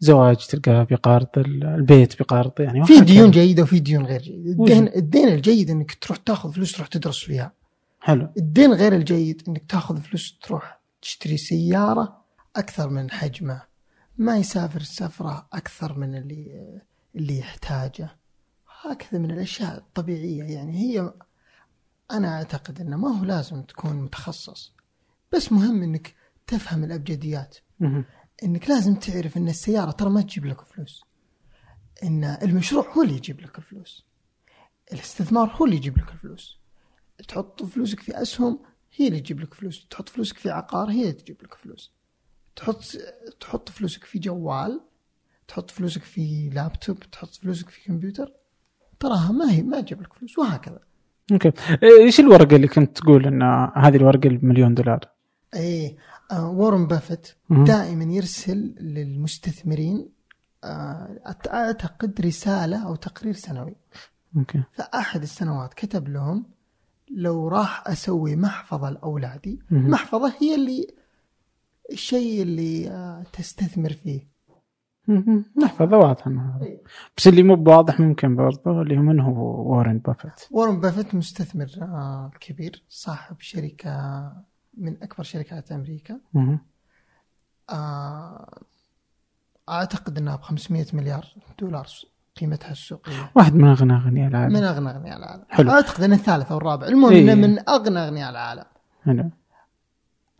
الزواج تلقاه بقرض البيت بقرض يعني في. ديون جيدة وفي ديون غير جيدة؟ الدين الدين الجيد إنك تروح تاخذ فلوس تروح تدرس فيها. حلو. الدين غير الجيد إنك تاخذ فلوس تروح تشتري سيارة أكثر من حجمه ما يسافر سفره أكثر من اللي اللي يحتاجه. هكذا من الأشياء الطبيعية. يعني هي أنا أعتقد إنه ما هو لازم تكون متخصص. بس مهم إنك تفهم الأبجديات. إنك لازم تعرف إن السيارة ترى ما تجيب لك فلوس. إن المشروع هو اللي يجيب لك الفلوس. الاستثمار هو اللي يجيب لك الفلوس. تحط فلوسك في أسهم هي اللي تجيب لك فلوس. تحط فلوسك في عقار هي اللي تجيب لك فلوس. تحط تحط فلوسك في جوال تحط فلوسك في لابتوب تحط فلوسك في كمبيوتر تراها ما هي ما تجيب لك فلوس وهكذا. okay. إيش الورقة اللي كنت تقول إن هذه الورقة بمليون دولار؟ اي آه وارن بافيت مهم. دائما يرسل للمستثمرين آه أعتقد رسالة أو تقرير سنوي okay فأحد السنوات كتب لهم لو راح أسوي محفظة لأولادي مهم. محفظة هي اللي الشيء اللي آه تستثمر فيه مهم. محفظة واضح إنه هذا. بس اللي مو بواضح ممكن برضه اللي هو من هو وارن بافيت وارن بافيت مستثمر آه كبير صاحب شركة من أكبر شركات أمريكا. آه أعتقد إنها ب 500 مليار دولار قيمتها السوقيه واحد من أغنى أغنياء العالم من أغنى أغنياء العالم حلو. أعتقد انه الثالث أو الرابع المهم إيه. من أغنى أغنياء العالم حلو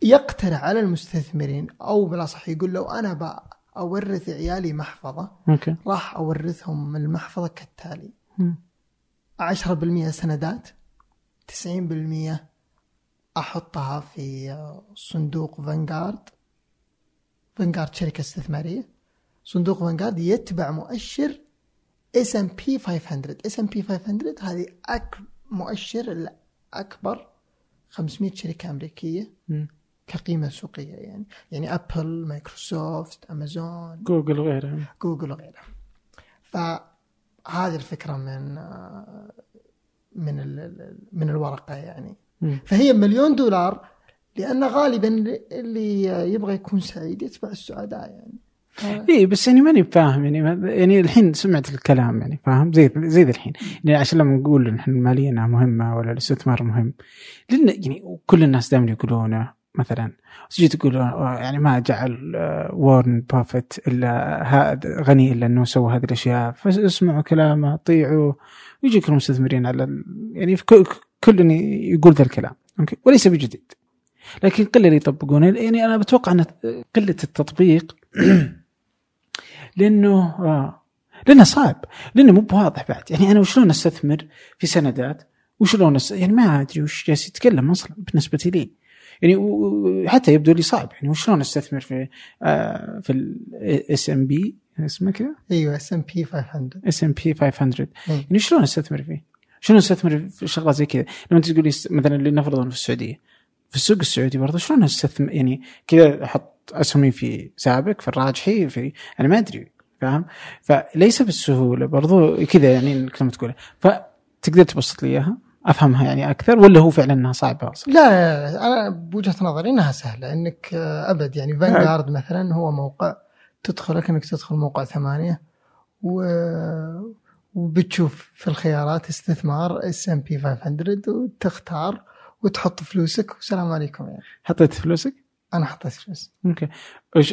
يقترح على المستثمرين أو بالاصح يقول لو أنا بأورث عيالي محفظة أوكي راح أورثهم المحفظة كالتالي مم. 10% سندات 90% أحطها في صندوق فانغارد فانغارد شركة استثمارية. صندوق فانغارد يتبع مؤشر S&P 500 S&P 500 هذه أك مؤشر الأكبر 500 شركة أمريكية مم. كقيمة سوقية يعني. يعني ابل مايكروسوفت امازون جوجل وغيرها جوجل وغيرها فهذه الفكرة من آه، من من الورقة يعني. فهي مليون دولار لأن غالبا اللي يبغى يكون سعيد يتبع السعداء يعني. اي بس يعني ماني فاهم يعني يعني الحين سمعت الكلام يعني فاهم؟ زي زي الحين. يعني عشان لما نقول إن الماليه إنها مهمة ولا الاستثمار مهم لأن يعني كل الناس دائما يقولونه مثلا تجي تقول آه، يعني ما جعل آه، وارن بافيت إلا غني إلا إنه سوى هذه الأشياء. فاسمعوا كلامه طيعوه ويجيك المستثمرين على. يعني في كل يقول ذا الكلام okay؟ وليس بجديد. لكن قله اللي يطبقونه يعني أنا بتوقع أن قلة التطبيق لأنه آه لأنه صعب لأنه مو بواضح بعد. يعني أنا وشلون أستثمر في سندات؟ وشلون أس... يعني ما أدري وش جالس يتكلم أصلا بالنسبة لي. يعني و- و- حتى يبدو لي صعب. يعني وشلون أستثمر في آه في ال S&P اسمه كذا؟ أيوه اس ام بي 500 اس ام بي 500 مم. يعني شلون أستثمر فيه؟ شلون استثمر في شغلات زي كذا؟ لما تقول است- مثلا لنفرض أنا في السعودية في السوق السعودي برضه شلون استثمر يعني كذا أحط أسهمي في سابق في الراجحي في أنا ما أدري فاهم؟ فليس بالسهولة برضه كذا يعني لما تقولها فتقدر تبسط لي إياها؟ أفهمها يعني أكثر ولا هو فعلا إنها صعبة أصلا؟ لا, لا, لا أنا بوجهة نظري إنها سهلة إنك آه، أبد يعني فانجارد مثلا هو موقع تدخل كانك تدخل موقع ثمانية و وبتشوف في الخيارات استثمار S&P 500 وتختار وتحط فلوسك. والسلام عليكم يعني حطيت فلوسك؟ أنا حطيت فلوس. okay. وش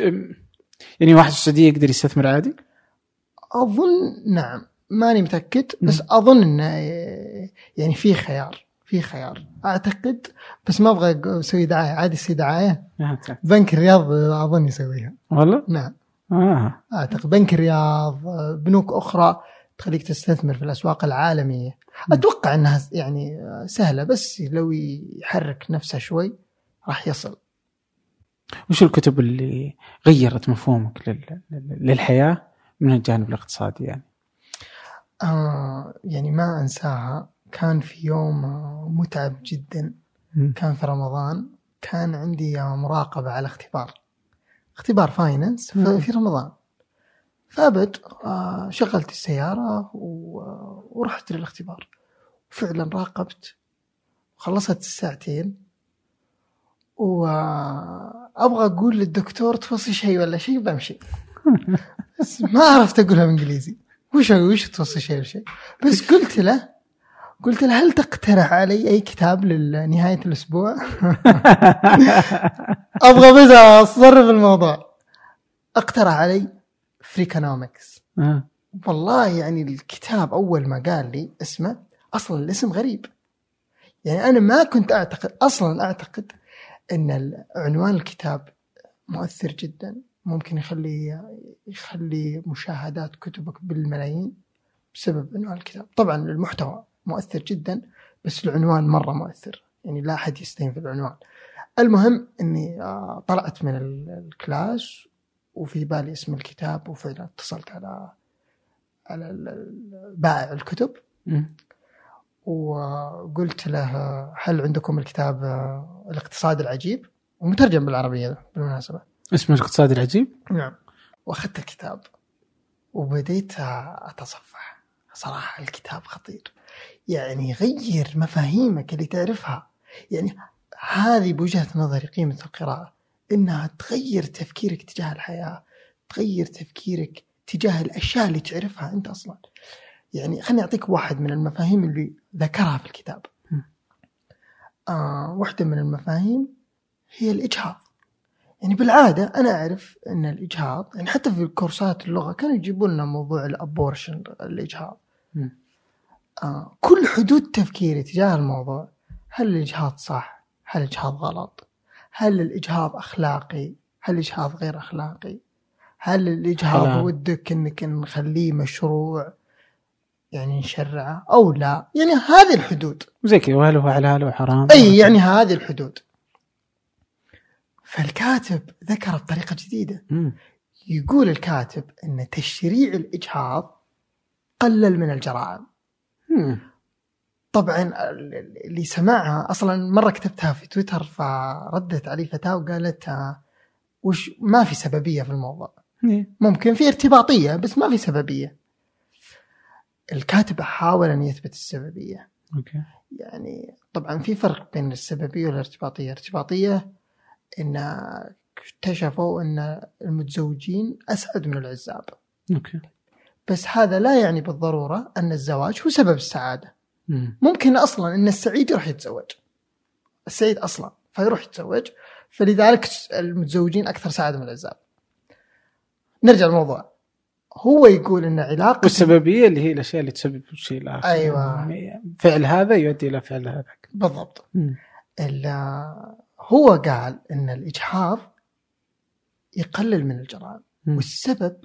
يعني واحد في السعودية يقدر يستثمر عادي؟ أظن نعم. ماني متأكد بس أظن إنه يعني في خيار في خيار. أعتقد بس ما أبغى أسوي دعاية. عادي أسوي دعاية. آه، تعال. بنك الرياض أظن يسويها. والله؟ نعم. آه. أعتقد بنك الرياض بنوك أخرى. تخليك تستثمر في الأسواق العالمية. أتوقع إنها يعني سهلة بس لو يحرك نفسه شوي راح يصل. وش الكتب اللي غيرت مفهومك لل- لل- للحياة من الجانب الاقتصادي يعني؟ آه يعني ما أنساها. كان في يوم آه، متعب جدا. كان في رمضان. كان عندي آه، مراقبة على اختبار. اختبار فاينانس. في رمضان. فأبد آه، شغلت السيارة و- ورحت للاختبار. فعلا راقبت. خلصت الساعتين. وأبغى أقول للدكتور توصي شيء ولا شيء بمشي. بس ما عرفت أقولها بالإنجليزي وش وش توصي شيء ولا شيء؟ بس قلت له قلت له هل تقترح علي أي كتاب لنهاية الأسبوع؟ أبغى بس أصرف الموضوع. اقترح علي فريكانومكس آه. والله يعني الكتاب أول ما قال لي اسمه أصلا الاسم غريب. يعني أنا ما كنت أعتقد أصلا أعتقد إن عنوان الكتاب مؤثر جدا. ممكن يخلي يخلي مشاهدات كتبك بالملايين بسبب عنوان الكتاب. طبعا المحتوى مؤثر جدا بس العنوان مرة مؤثر. يعني لا أحد يستهين في العنوان. المهم إني آه، طلعت من ال- الكلاس وفي بالي اسم الكتاب وفعلا اتصلت على على بائع الكتب. وقلت له هل عندكم الكتاب الاقتصاد العجيب؟ ومترجم بالعربية بالمناسبة. اسمه الاقتصاد العجيب؟ نعم. واخذت الكتاب وبديت أتصفح. صراحة الكتاب خطير. يعني يغير مفاهيمك اللي تعرفها. يعني هذه بوجهة نظري قيمة القراءة. إنها تغير تفكيرك تجاه الحياة تغير تفكيرك تجاه الأشياء اللي تعرفها أنت أصلا يعني خليني أعطيك واحد من المفاهيم اللي ذكرها في الكتاب. آه واحدة من المفاهيم هي الإجهاض يعني بالعادة أنا أعرف إن الإجهاض يعني حتى في كورسات اللغة كانوا يجيبوا لنا موضوع الأبورشن الإجهاض. آه كل حدود تفكيري تجاه الموضوع هل الإجهاض صح؟ هل الإجهاض غلط؟ هل الإجهاض أخلاقي؟ هل الإجهاض غير أخلاقي؟ هل الإجهاض حلال. ودك إنك نخليه مشروع يعني نشرعه أو لا؟ يعني هذه الحدود زي كذا وهل هو حلال وحرام أي يعني هذه الحدود فالكاتب ذكر بطريقة جديدة مم. يقول الكاتب إن تشريع الإجهاض قلل من الجرائم. طبعا اللي سمعها أصلا مرة كتبتها في تويتر فردت علي فتاة وقالت آه، وش ما في سببية في الموضوع. إيه. ممكن في ارتباطية بس ما في سببية. الكاتب حاول أن يثبت السببية. okay. يعني طبعا في فرق بين السببية والارتباطية. الارتباطيه إن اكتشفوا إن المتزوجين أسعد من العزاب. okay. بس هذا لا يعني بالضرورة أن الزواج هو سبب السعادة. ممكن أصلا إن السعيد يروح يتزوج. السعيد أصلا فيروح يتزوج. فلذلك المتزوجين أكثر سعادة من العزاب نرجع للموضوع. هو يقول إن علاقة والسببية اللي هي الأشياء اللي تسبب الشيء الآخر. يعني فعل هذا يؤدي إلى فعل هذاك. بالضبط. هو قال إن الإجحاف يقلل من الجرائم. والسبب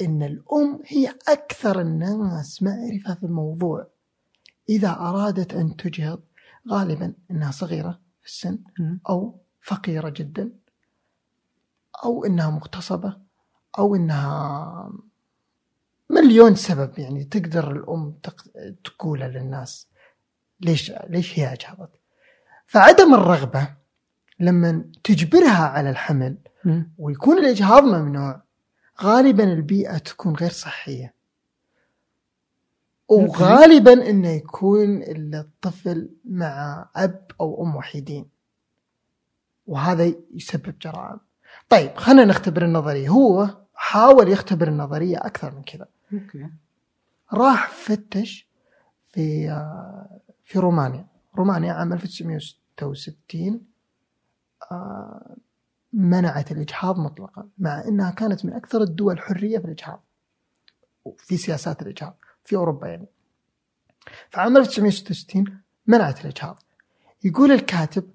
إن الأم هي أكثر الناس معرفة في الموضوع. إذا أرادت أن تجهض غالبا إنها صغيرة في السن مم. أو فقيرة جدا أو إنها مغتصبة أو إنها مليون سبب يعني تقدر الأم تق- تقولها للناس ليش ليش هي أجهضت فعدم الرغبة لما تجبرها على الحمل. ويكون الإجهاض ممنوع غالبا البيئة تكون غير صحية وغالبا إنه يكون الطفل مع أب أو أم وحيدين. وهذا يسبب جرائم. طيب خلينا نختبر النظرية. هو حاول يختبر النظرية أكثر من كذا. أوكي. راح فتش في في رومانيا. رومانيا عام 1966 آه، منعت الإجهاض مطلقا مع أنها كانت من أكثر الدول حرية في الإجهاض في سياسات الإجهاض في أوروبا يعني. فعام 1966 منعت الإجهاض يقول الكاتب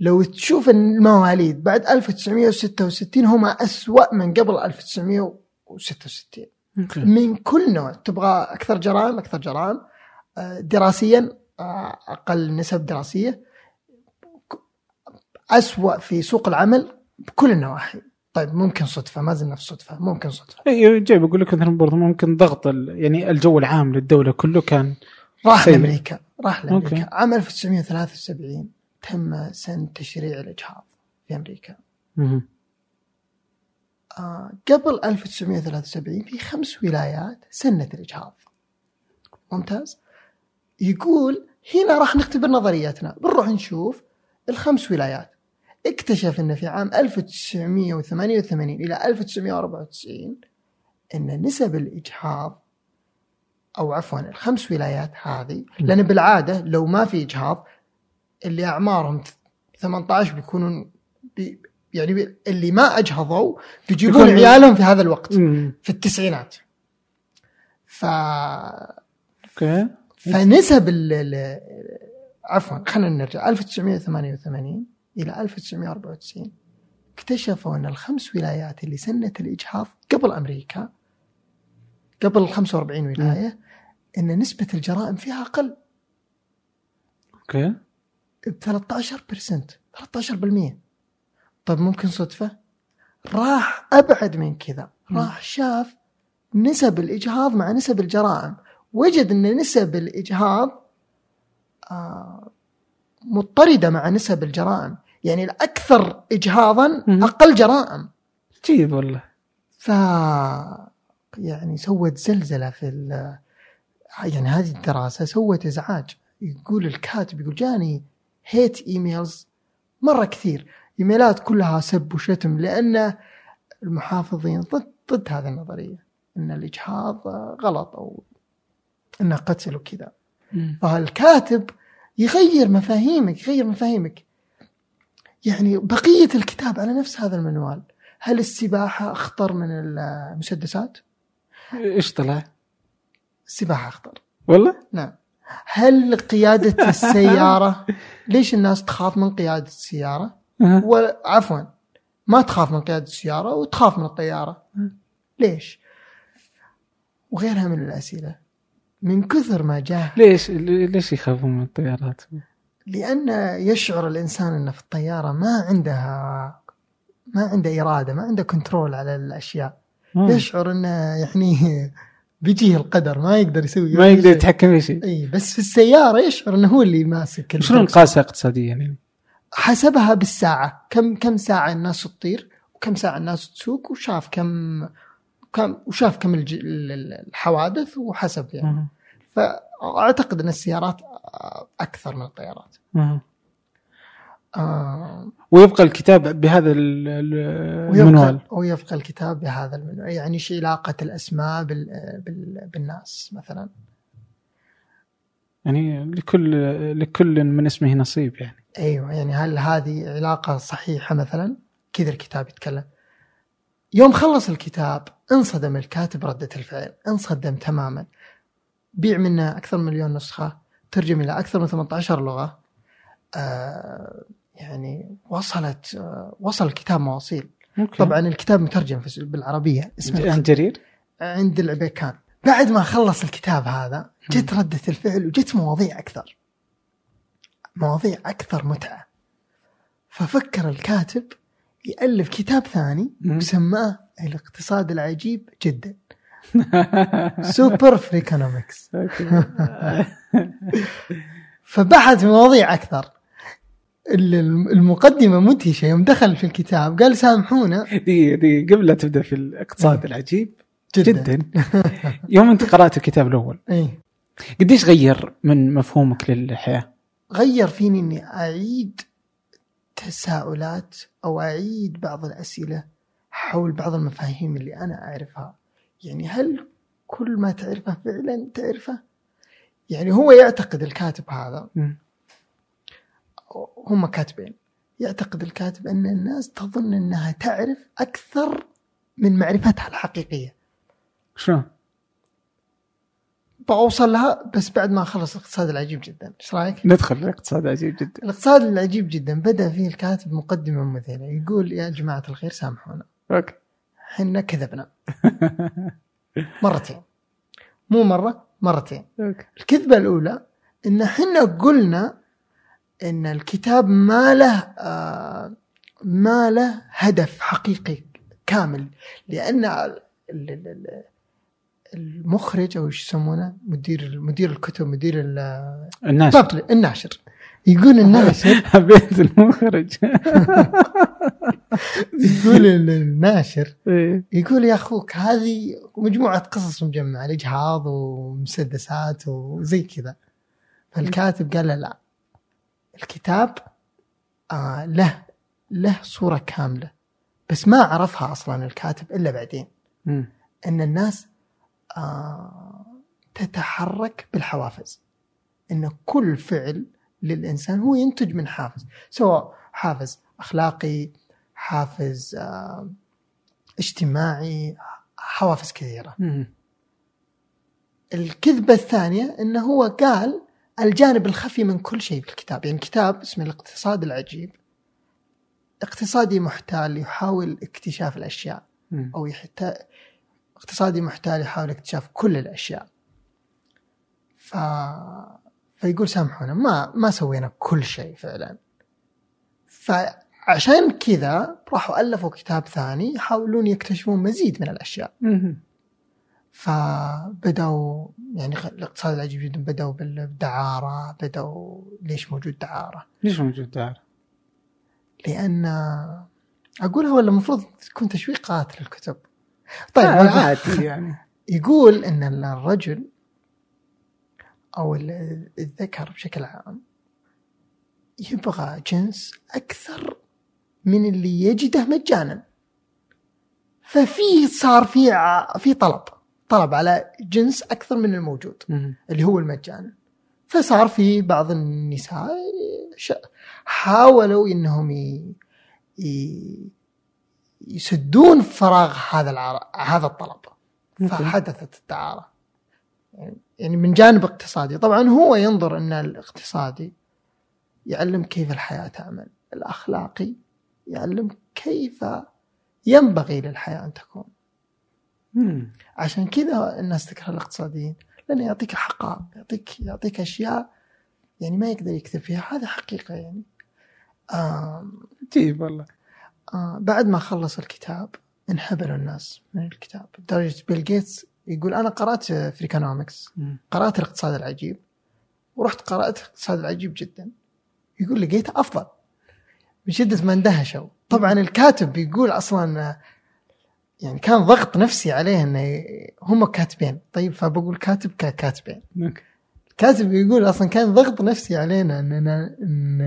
لو تشوف المواليد بعد 1966 هم أسوأ من قبل 1966 أوكي. من كل نوع. تبغى أكثر جرائم؟ أكثر جرائم. آه، دراسيا آه، أقل نسب دراسية. ك- أسوأ في سوق العمل بكل النواحي. طيب ممكن صدفة ما زلنا في صدفة ممكن صدفة أيوه جاي بقول لك مثلا برضه ممكن ضغط ال... يعني الجو العام للدولة كله كان راح سيء. لأمريكا راح لأمريكا أوكي. عام 1973 تم سن تشريع الإجهاض في أمريكا. آه، قبل 1973 في خمس ولايات سنت الإجهاض ممتاز يقول هنا راح نختبر نظريتنا بنروح نشوف الخمس ولايات اكتشف إن في عام 1988 إلى 1994 إن نسب الإجهاض أو عفوا الخمس ولايات هذه لأن بالعادة لو ما في إجهاض اللي أعمارهم 18 بيكونون بي يعني اللي ما أجهضوا بيجيبون عيالهم في هذا الوقت مم. في التسعينات ف okay فنسب ال- عفوا خلينا نرجع 1988 إلى 1994 اكتشفوا أن الخمس ولايات اللي سنت الاجهاض قبل أمريكا قبل ال 45 ولاية إن نسبة الجرائم فيها أقل. أوكي. ب 13% 13% طيب ممكن صدفة؟ راح أبعد من كذا. راح شاف نسب الاجهاض مع نسب الجرائم. وجد إن نسب الاجهاض آه، مضطردة مع نسب الجرائم. يعني الأكثر اجهاضا. أقل جرائم. عجيب والله. ف يعني سوت زلزلة في ال... يعني هذه الدراسة سوت إزعاج. يقول الكاتب يقول جاني hate emails مرة كثير. إيميلات كلها سب وشتم لأن المحافظين ضد ضد هذه النظرية. إن الإجهاض غلط أو انه قتل وكذا. فالكاتب يغير مفاهيمك يغير مفاهيمك. يعني بقية الكتاب على نفس هذا المنوال هل السباحة أخطر من المسدسات؟ إيش طلع؟ السباحة أخطر والله؟ نعم هل قيادة السيارة ليش الناس تخاف من قيادة السيارة؟ أها. وعفوا ما تخاف من قيادة السيارة وتخاف من الطيارة ليش؟ وغيرها من الأسئلة من كثر ما جاه ليش ليش يخافون من الطيارات؟ لأن يشعر الإنسان أنه في الطيارة ما عندها ما عنده إرادة ما عنده كنترول على الأشياء آه. يشعر أنه يعني بيجيه القدر ما يقدر يسوي ما يقدر. يتحكم في شيء اي بس في السيارة يشعر أنه هو اللي ماسك شلون. نقاسها اقتصاديا يعني؟ حسبها بالساعة كم كم ساعة الناس تطير وكم ساعة الناس تسوق وشاف كم كم وشاف كم الج- الحوادث وحسب يعني أها. فأعتقد أن السيارات أكثر من الطيارات. آه ويبقى الكتاب بهذا ال- ال- ويبقى, المنوال. ويبقى الكتاب بهذا المنوال يعني إيش علاقة الأسماء بال بال بالناس مثلا. يعني لكل لكل من اسمه نصيب يعني. أيوه يعني هل هذه علاقة صحيحة مثلا؟ كذا الكتاب يتكلم. يوم خلص الكتاب انصدم الكاتب ردة الفعل انصدم تماما. بيع منه أكثر من مليون نسخة. ترجم إلى أكثر من 18 لغة. آه يعني وصلت آه وصل الكتاب مواصيل. أوكي. طبعا الكتاب مترجم في بالعربية اسمه عن جرير؟ عند العبيكان. بعد ما خلص الكتاب هذا جت ردة الفعل وجت مواضيع أكثر. مواضيع أكثر متعة. ففكر الكاتب يألف كتاب ثاني. وسماه الاقتصاد العجيب جدا. super okay. فبحث في مواضيع أكثر. ال- المقدمة مدهشة. يوم دخل في الكتاب قال سامحونا. دي دي قبل لا تبدأ في الاقتصاد العجيب جدا, جدا. يوم انت قرأت الكتاب الأول إيه. قديش غير من مفهومك للحياة؟ غير فيني إني أعيد تساؤلات أو أعيد بعض الأسئلة حول بعض المفاهيم اللي أنا أعرفها. يعني هل كل ما تعرفه فعلا تعرفه؟ يعني هو يعتقد الكاتب هذا. هم كاتبين. يعتقد الكاتب أن الناس تظن أنها تعرف أكثر من معرفتها الحقيقية. شلون؟ بوصل لها بس بعد ما خلص الاقتصاد العجيب جدا. إيش رأيك؟ ندخل الاقتصاد عجيب جدا. الاقتصاد العجيب جدا. بدأ فيه الكاتب مقدمه مذهله يقول يا جماعة الخير سامحونا. okay. حنا كذبنا. مرتين. مو مرة مرتين. okay. الكذبة الأولى إن حنا قلنا إن الكتاب ما له آه ما له هدف حقيقي كامل لأن ال- ال- ال- المخرج أو إيش يسمونه مدير مدير الكتب مدير ال- الناس بالضبط الناشر. يقول الناشر حبيت المخرج. يقول الناشر. إيه. يقول يا أخوك هذه مجموعة قصص مجمعة الإجهاض ومسدسات وزي كذا. فالكاتب قال له لا الكتاب آه له له صورة كاملة بس ما عرفها أصلا الكاتب إلا بعدين. إن الناس آه تتحرك بالحوافز. إن كل فعل للإنسان هو ينتج من حافز. سواء حافز أخلاقي حافز آه اجتماعي حوافز كثيرة. مم. الكذبة الثانية إنه هو قال الجانب الخفي من كل شيء في الكتاب. يعني كتاب اسمه الاقتصاد العجيب. اقتصادي محتال يحاول اكتشاف الأشياء. مم. أو يحتاج اقتصادي محتال يحاول اكتشاف كل الأشياء. ف فيقول سامحونا ما ما سوينا كل شيء فعلا. فعشان كذا راحوا ألفوا كتاب ثاني يحاولون يكتشفون مزيد من الأشياء. مم. فبدأوا يعني الاقتصاد العجيب جدا بدأوا بالدعارة بدأوا ليش موجود دعارة؟ ليش موجود دار؟ لأن أقولها ولا المفروض تكون تشويقات للكتب طيب آه، عادي يعني. يقول إن الرجل أو ال- الذكر بشكل عام يبغى جنس أكثر من اللي يجده مجانا ففي صار في في طلب طلب على جنس أكثر من الموجود. اللي هو المجانا فصار في بعض النساء حاولوا إنهم ي... ي... يسدون فراغ هذا العر... هذا الطلب. فحدثت الدعارة يعني من جانب اقتصادي. طبعا هو ينظر إن الاقتصادي يعلم كيف الحياة تعمل. الأخلاقي يعلم كيف ينبغي للحياة أن تكون. مم. عشان كذا الناس تكره الاقتصاديين. لأنه يعطيك الحقائق يعطيك يعطيك أشياء يعني ما يقدر يكذب فيها. هذا حقيقة يعني. عجيب والله. آه بعد ما خلص الكتاب انهبلوا الناس من الكتاب. لدرجة بيل جيتس يقول أنا قرأت Freakonomics مم. قرأت الاقتصاد العجيب ورحت قرأت الاقتصاد العجيب جدا. يقول لقيته أفضل. من شدة ما اندهشوا طبعا الكاتب بيقول أصلا آه، يعني كان ضغط نفسي عليه إنه هم كاتبين. طيب فبقول كاتب ككاتبين. الكاتب يقول أصلا كان ضغط نفسي علينا اننا ان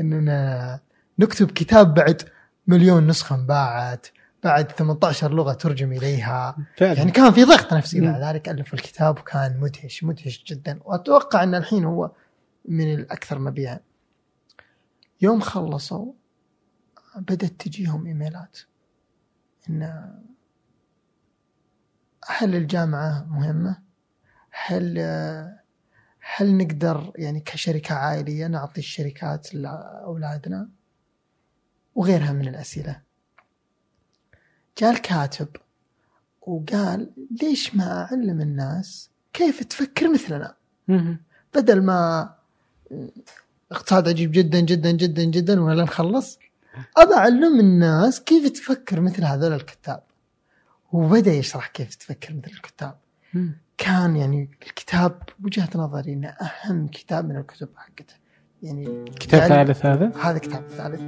اننا نكتب كتاب بعد مليون نسخة انباعت. بعد 18 لغة ترجم إليها فعلا يعني كان في ضغط نفسي. بعد ذلك ألف الكتاب وكان مدهش مدهش جدا وأتوقع أن الحين هو من الأكثر مبيعا يوم خلصوا بدأت تجيهم إيميلات إن هل الجامعة مهمة؟ هل هل نقدر يعني كشركة عائلية نعطي الشركات لأولادنا؟ وغيرها من الأسئلة. جاء الكاتب وقال ليش ما أعلم الناس كيف تفكر مثلنا؟ بدل ما اقتصاد عجيب جدا جدا جدا جدا ولا نخلص أبى أعلم الناس كيف تفكر مثل هذول الكتاب وبدأ يشرح كيف تفكر مثل الكتاب. كان يعني الكتاب وجهة نظري إنه أهم كتاب من الكتب حقته يعني كتاب يعني ثالث هذا؟ هذا كتاب ثالث.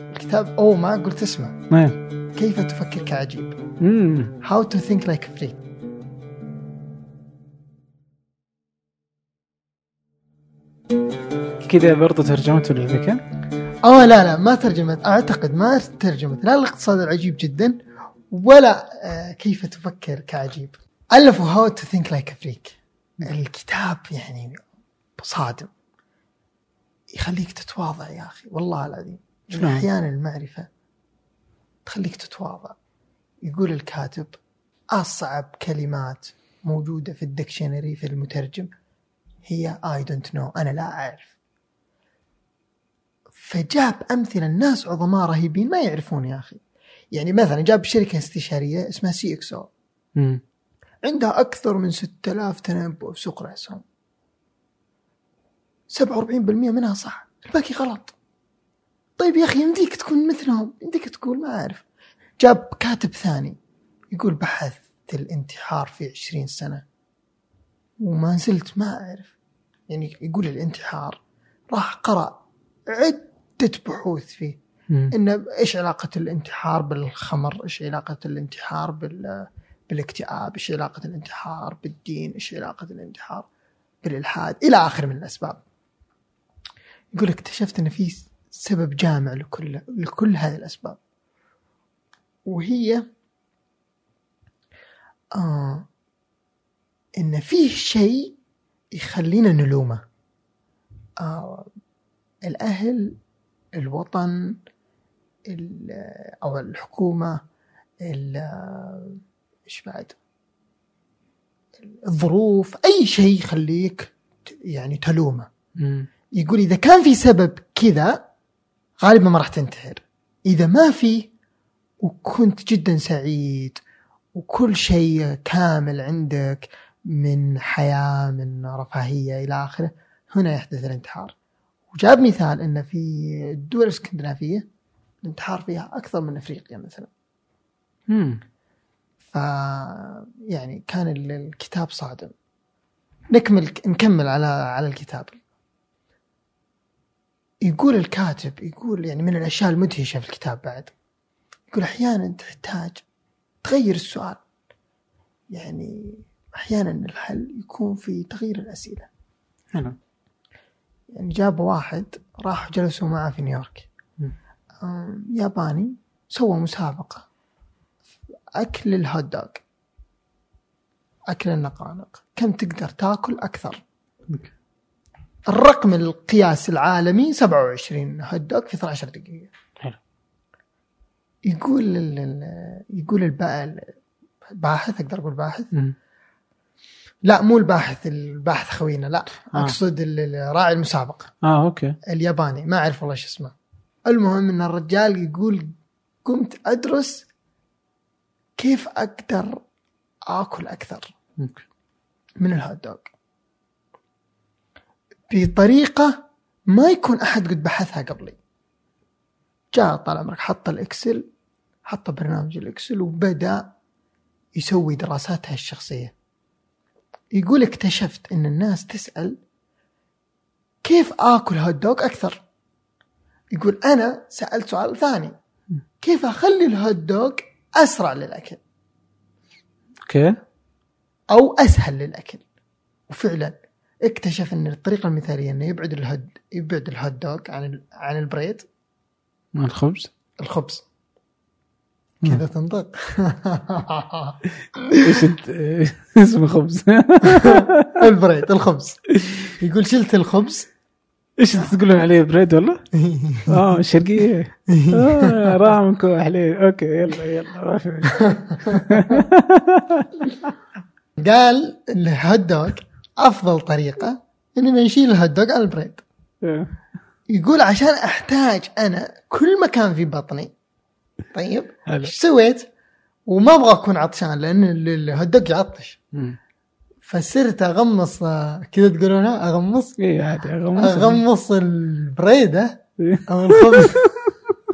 الكتاب أوه ما قلت اسمه. إيه كيف تفكر كعجيب؟ مم. How to think like a freak. كذا برضو ترجمته للذكاء؟ آه لا لا ما ترجمت. أعتقد ما ترجمت. لا الاقتصاد العجيب جدا. ولا آه كيف تفكر كعجيب. ألفوا how to think like a freak الكتاب يعني صادم. يخليك تتواضع يا أخي والله العظيم؟ أحيانا المعرفة تخليك تتواضع. يقول الكاتب اصعب كلمات موجودة في ال dictionary في المترجم. هي I don't know أنا لا أعرف. فجاب أمثلة الناس عظماء رهيبين ما يعرفون يا أخي. يعني مثلا جاب شركة استشارية اسمها CXO. عندها أكثر من 6000 تنبؤ في سوق الاسهم 47% منها صح الباقي غلط طيب يا أخي يمديك تكون مثلهم يمديك تقول ما أعرف جاب كاتب ثاني يقول بحثت الانتحار في 20 سنة وما زلت ما أعرف يعني يقول الانتحار راح قرأ عدة بحوث فيه مم. ان إيش علاقة الانتحار بالخمر؟ إيش علاقة الانتحار بال بالاكتئاب؟ إيش علاقة الانتحار بالدين؟ إيش علاقة الانتحار بالإلحاد؟ إلى اخره من الأسباب. يقول اكتشفت إن في سبب جامع لكل لكل هذه الأسباب. وهي آه إن فيه شيء يخلينا نلومه. آه الأهل الوطن ال- أو الحكومة ال- إيش بعد الظروف أي شيء يخليك يعني تلومه. يقول إذا كان في سبب كذا غالبا ما راح تنتحر. إذا ما في وكنت جدا سعيد وكل شيء كامل عندك من حياة من رفاهية إلى آخرة هنا يحدث الانتحار. وجاب مثال إن في الدول الإسكندنافية الانتحار فيها أكثر من أفريقيا مثلا. مم. ف يعني كان ال- الكتاب صادم. نكمل نكمل على على الكتاب. يقول الكاتب يقول يعني من الأشياء المدهشة في الكتاب بعد. يقول أحيانا تحتاج تغير السؤال. يعني أحيانا الحل يكون في تغيير الأسئلة. حلو يعني جابوا واحد راحوا جلسوا معه في نيويورك. ياباني سوى مسابقة. أكل الهوت دوغ. أكل النقانق كم تقدر تاكل أكثر؟ أوكي. الرقم القياسي العالمي 27 هوت دوغ في 12 دقيقة. حلو. يقول ال- يقول البا- الباحث أقدر أقول باحث. لا مو الباحث الباحث خوينا لا آه. أقصد راعي المسابقة. آه أوكي. الياباني ما أعرف والله إيش اسمه. المهم إن الرجال يقول قمت أدرس كيف أقدر آكل أكثر من الهوت دوغ. بطريقة ما يكون أحد قد بحثها قبلي. جاء طال عمرك حط ال Excel حط برنامج ال Excel وبدأ يسوي دراساتها الشخصية. يقول اكتشفت إن الناس تسأل كيف آكل هوت دوغ أكثر؟ يقول أنا سألت سؤال ثاني كيف أخلي الهوت دوغ أسرع للأكل؟ أوكي. أو أسهل للأكل. وفعلا اكتشف إن الطريقة المثالية إنه يبعد الهد يبعد الهوت دوغ عن ال- عن ال bread. مع الخبز؟ الخبز. كذا تنطق. إيش الت- اسمه خبز ال bread الخبز. يقول شلت الخبز. إيش تقولون عليه bread والله؟ آه الشرقيه آه رامك وحليب أوكي يلا يلا ما في. قال الهوت دوغ أفضل طريقة اننا نشيل الهوت دوغ عن ال bread. آه. يقول عشان أحتاج أنا كل مكان في بطني. طيب. إيش سويت؟ وما أبغى أكون عطشان لأن ال- الهوت دوغ يعطش. فصرت أغمص آه، كذا تقولونها أغمص؟ إيه عادي أغمص. أغمص البريده إيه. أو الخبز.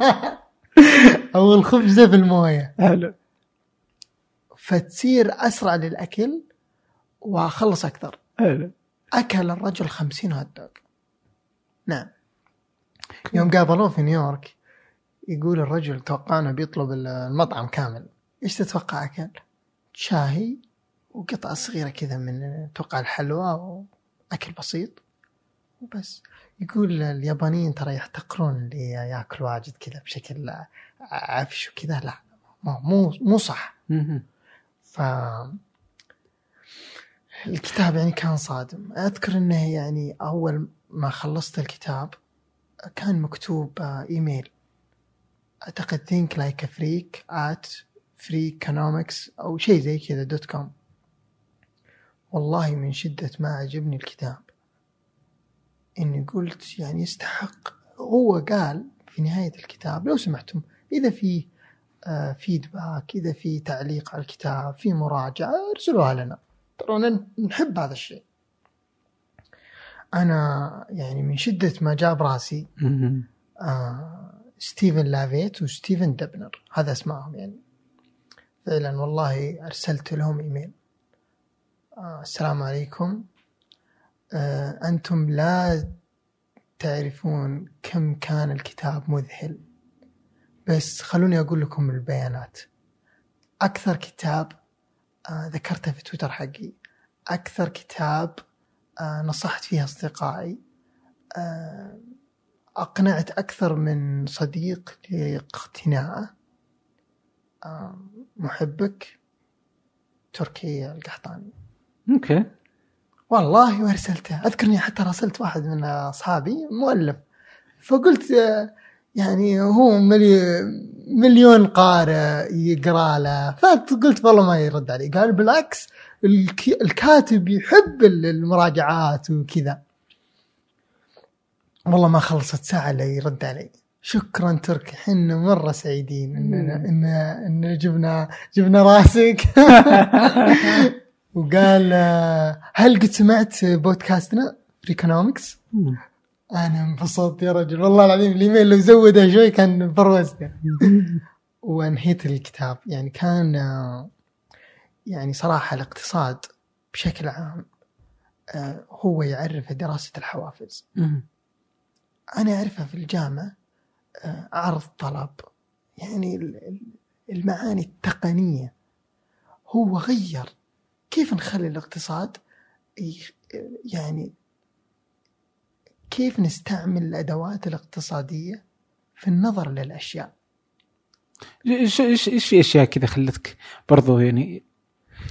أو الخبزه في الموية. حلو. فتصير أسرع للأكل وأخلص أكثر. حلو. أكل الرجل 50 هوت دوغ نعم. يوم قابلوه في نيويورك يقول الرجل توقعنا بيطلب المطعم كامل. إيش تتوقع أكل؟ شاهي وقطعة صغيرة كذا من توقع الحلوى وأكل بسيط وبس. يقول اليابانيين ترى يحتقرون اللي ياكل واجد كذا بشكل عفش وكذا. لا مو مو صح. ف الكتاب يعني كان صادم. أذكر إنه يعني أول ما خلصت الكتاب كان مكتوب آه، إيميل. أعتقد think like a freak at freakonomics أو شيء زي كذا dot com. والله من شدة ما عجبني الكتاب. إني قلت يعني يستحق. هو قال في نهاية الكتاب لو سمحتم إذا في آه، feedback إذا في تعليق على الكتاب في مراجعة ارسلوها لنا. ترى نحب هذا الشيء. أنا يعني من شدة ما جاب راسي. آه ستيفن ليفيت وستيفن دبنر. هذا أسمائهم يعني. فعلا والله أرسلت لهم إيميل. آه السلام عليكم. آه أنتم لا تعرفون كم كان الكتاب مذهل. بس خلوني أقول لكم البيانات. أكثر كتاب ذكرته في تويتر حقي. أكثر كتاب آه نصحت فيه أصدقائي. آه أقنعت أكثر من صديق لاقتناعه آه محبك تركي القحطاني. أوكي. والله وأرسلته. أذكرني حتى راسلت واحد من أصحابي مؤلف. فقلت آه، يعني هو ملي مليون قارئ يقرأ له. فقلت والله ما يرد علي. قال بالعكس الك- الكاتب يحب المراجعات وكذا. والله ما خلصت ساعة إلا يرد علي. شكرا تركي حنا مرة سعيدين اننا ان إن جبنا جبنا راسك. وقال هل قد سمعت بودكاستنا ريكونومكس؟ مم. أنا انبسطت يا رجل. والله العظيم الإيميل لو زوده شوي كان بروزته وانهيت الكتاب. يعني كان يعني صراحة الاقتصاد بشكل عام هو يعرف دراسة الحوافز. أنا اعرفها في الجامعة عرض طلب. يعني ال- ال- المعاني التقنية. هو غير كيف نخلي الاقتصاد يعني كيف نستعمل الأدوات الاقتصادية في النظر للأشياء؟ إيش إيش إيش في أشياء كذا خلتك برضو يعني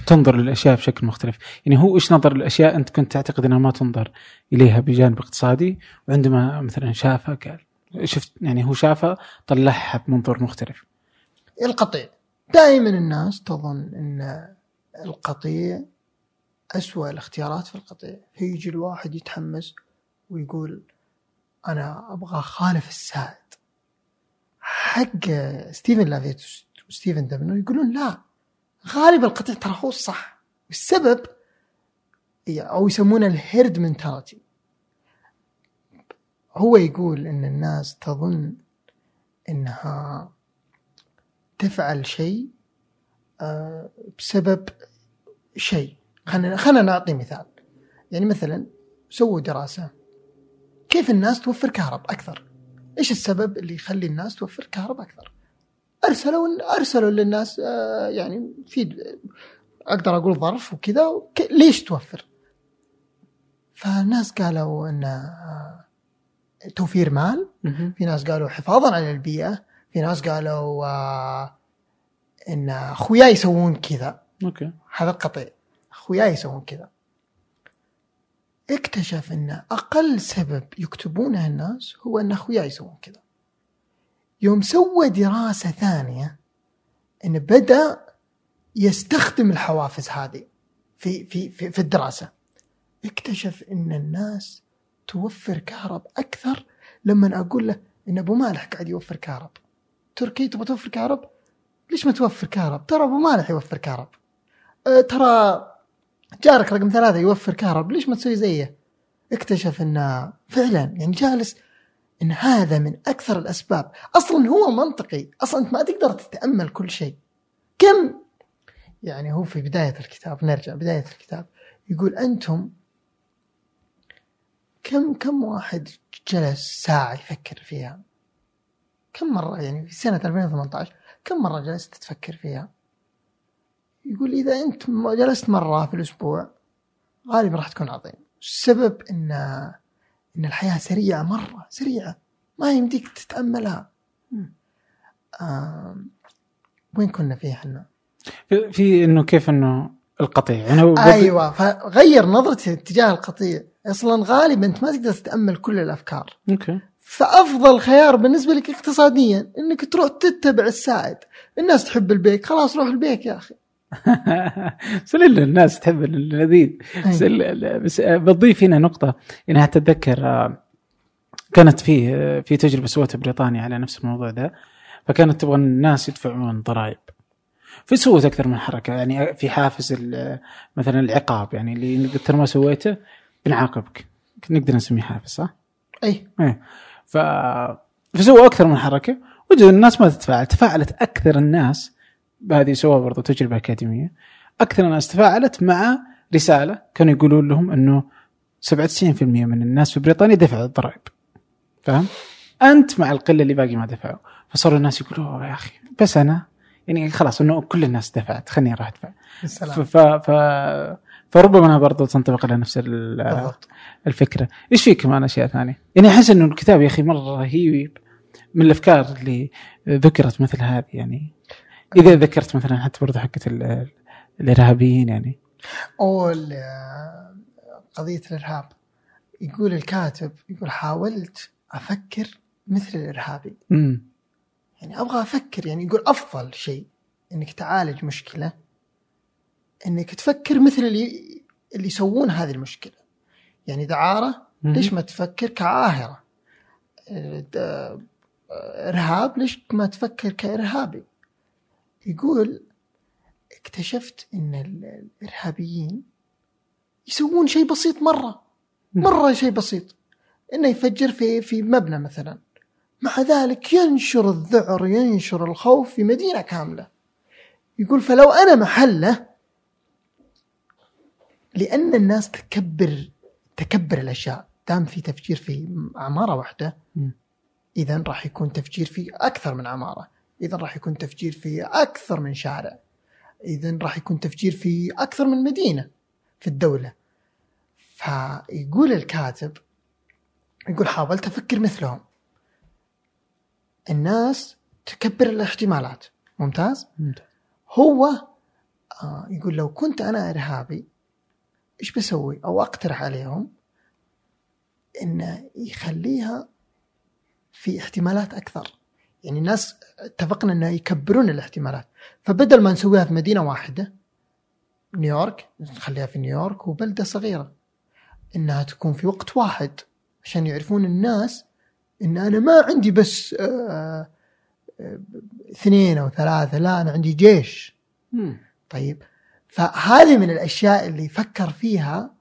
تنظر للأشياء بشكل مختلف، يعني هو إيش نظر للاشياء أنت كنت تعتقد إنها ما تنظر إليها بجانب اقتصادي وعندما مثلا شافها قال شفت يعني هو شافها طلعها بمنظور مختلف. القطيع. دائما الناس تظن إن القطيع أسوأ الاختيارات في القطيع. فيجي الواحد يتحمس ويقول أنا أبغى أخالف السائد حق ستيفن ليفيت وستيفن دبنر يقولون لا غالب القطيع ترى هو الصح. والسبب أو يسمونه ال herd mentality. هو يقول إن الناس تظن إنها تفعل شيء آه، بسبب شيء. خلينا خلينا نعطي مثال. يعني مثلا سووا دراسة. كيف الناس توفر كهرب أكثر؟ إيش السبب اللي يخلي الناس توفر كهرب أكثر؟ أرسلوا أرسلوا للناس آه، يعني في أقدر أقول ظرف وكذا وك- ليش توفر؟ فالناس قالوا إن آه، توفير مال. في ناس قالوا حفاظا على البيئة. في ناس قالوا آه، إن أخوياي يسوون كذا. أوكي. هذا القطيع أخوياي يسوون كذا. اكتشف إن أقل سبب يكتبونه الناس هو إن اخوياي يسوون كذا. يوم سوى دراسة ثانية انه بدأ يستخدم الحوافز هذه في في في, في الدراسة. اكتشف إن الناس توفر كهرب أكثر لما أقول له إن أبو مالح قاعد يوفر كهرب. تركي تبغى توفر كهرب؟ ليش ما توفر كهرب؟ ترى أبو مالح يوفر كهرب. أه ترى جارك رقم ثلاثة يوفر كهرب ليش ما تسوي زيه؟ اكتشف إنه فعلا يعني جالس إن هذا من أكثر الأسباب. أصلا هو منطقي. أصلا أنت ما تقدر تتأمل كل شيء. كم؟ يعني هو في بداية الكتاب نرجع بداية الكتاب يقول أنتم كم كم واحد جلس ساعة يفكر فيها؟ كم مرة يعني في سنة 2018 كم مرة جلست تفكر فيها؟ يقول إذا أنت م- جلست مرة في الأسبوع غالبا راح تكون عظيم. السبب إن إن الحياة سريعة مرة سريعة. ما يمديك تتأملها. مم. آم، وين كنا فيه إحنا؟ في, إنه كيف إنه القطيع. يعني بد- أيوه فغير نظرتي تجاه القطيع. أصلا غالبا أنت ما تقدر تتأمل كل الأفكار. أوكي. فأفضل خيار بالنسبة لك اقتصاديا إنك تروح تتبع السائد. الناس تحب البيك. خلاص روح البيك يا أخي. بس الناس تحب اللذيذ بس, بس بضيف هنا نقطة إنها تتذكر آه، كانت فيه آه، في تجربة سوتها بريطانيا على نفس الموضوع ده فكانت تبغى الناس يدفعون ضرائب. فسوت أكثر من حركة يعني في حافز مثلا العقاب يعني اللي قلت ما سويته بنعاقبك. نقدر نسميه حافز صح؟ أي. إيه. ف فسووا أكثر من حركة وجدوا الناس ما تتفاعل. تفاعلت أكثر الناس بهذه سووها برضو تجربة أكاديمية. أكثر الناس تفاعلت مع رسالة كانوا يقولون لهم إنه 97% من الناس في بريطانيا دفعوا الضرائب. فاهم؟ أنت مع القلة اللي باقي ما دفعوا. فصاروا الناس يقولوا "أوه يا أخي بس أنا يعني خلاص إنه كل الناس دفعت خليني أروح أدفع. ف... ف... فربما برضو تنطبق على نفس الفكرة. إيش في كمان أشياء ثانية؟ يعني أحس إنه الكتاب يا أخي مرة رهيب من الأفكار اللي ذكرت مثل هذه يعني إذا ذكرت مثلا حتى برضه حقت ال- الإرهابيين يعني. أو قضية الإرهاب. يقول الكاتب يقول حاولت أفكر مثل الإرهابي. امم يعني أبغى أفكر يعني يقول أفضل شيء إنك تعالج مشكلة إنك تفكر مثل اللي اللي يسوون هذه المشكلة. يعني دعاره ليش ما تفكر كعاهره آه، إرهاب ليش ما تفكر كإرهابي؟ يقول اكتشفت إن ال- الإرهابيين يسوون شيء بسيط مرة. مرة شيء بسيط. إنه يفجر في في مبنى مثلا. مع ذلك ينشر الذعر ينشر الخوف في مدينة كاملة. يقول فلو أنا محلة لأن الناس تكبر تكبر الأشياء. دام في تفجير في عمارة واحدة. اذا راح يكون تفجير في أكثر من عمارة. اذا راح يكون تفجير في أكثر من شارع. اذا راح يكون تفجير في أكثر من مدينة في الدولة. فيقول الكاتب يقول حاولت أفكر مثلهم. الناس تكبر الاحتمالات. ممتاز؟ ممتاز. هو آه يقول لو كنت أنا إرهابي إيش بسوي؟ أو أقترح عليهم إنه يخليها في احتمالات أكثر. يعني الناس اتفقنا انه يكبرون الاحتمالات. فبدل ما نسويها في مدينة واحدة نيويورك نخليها في نيويورك وبلدة صغيرة إنها تكون في وقت واحد عشان يعرفون الناس إن أنا ما عندي بس آه، آه، اثنين أو ثلاثة لا أنا عندي جيش. مم. طيب فهذه من الأشياء اللي فكر فيها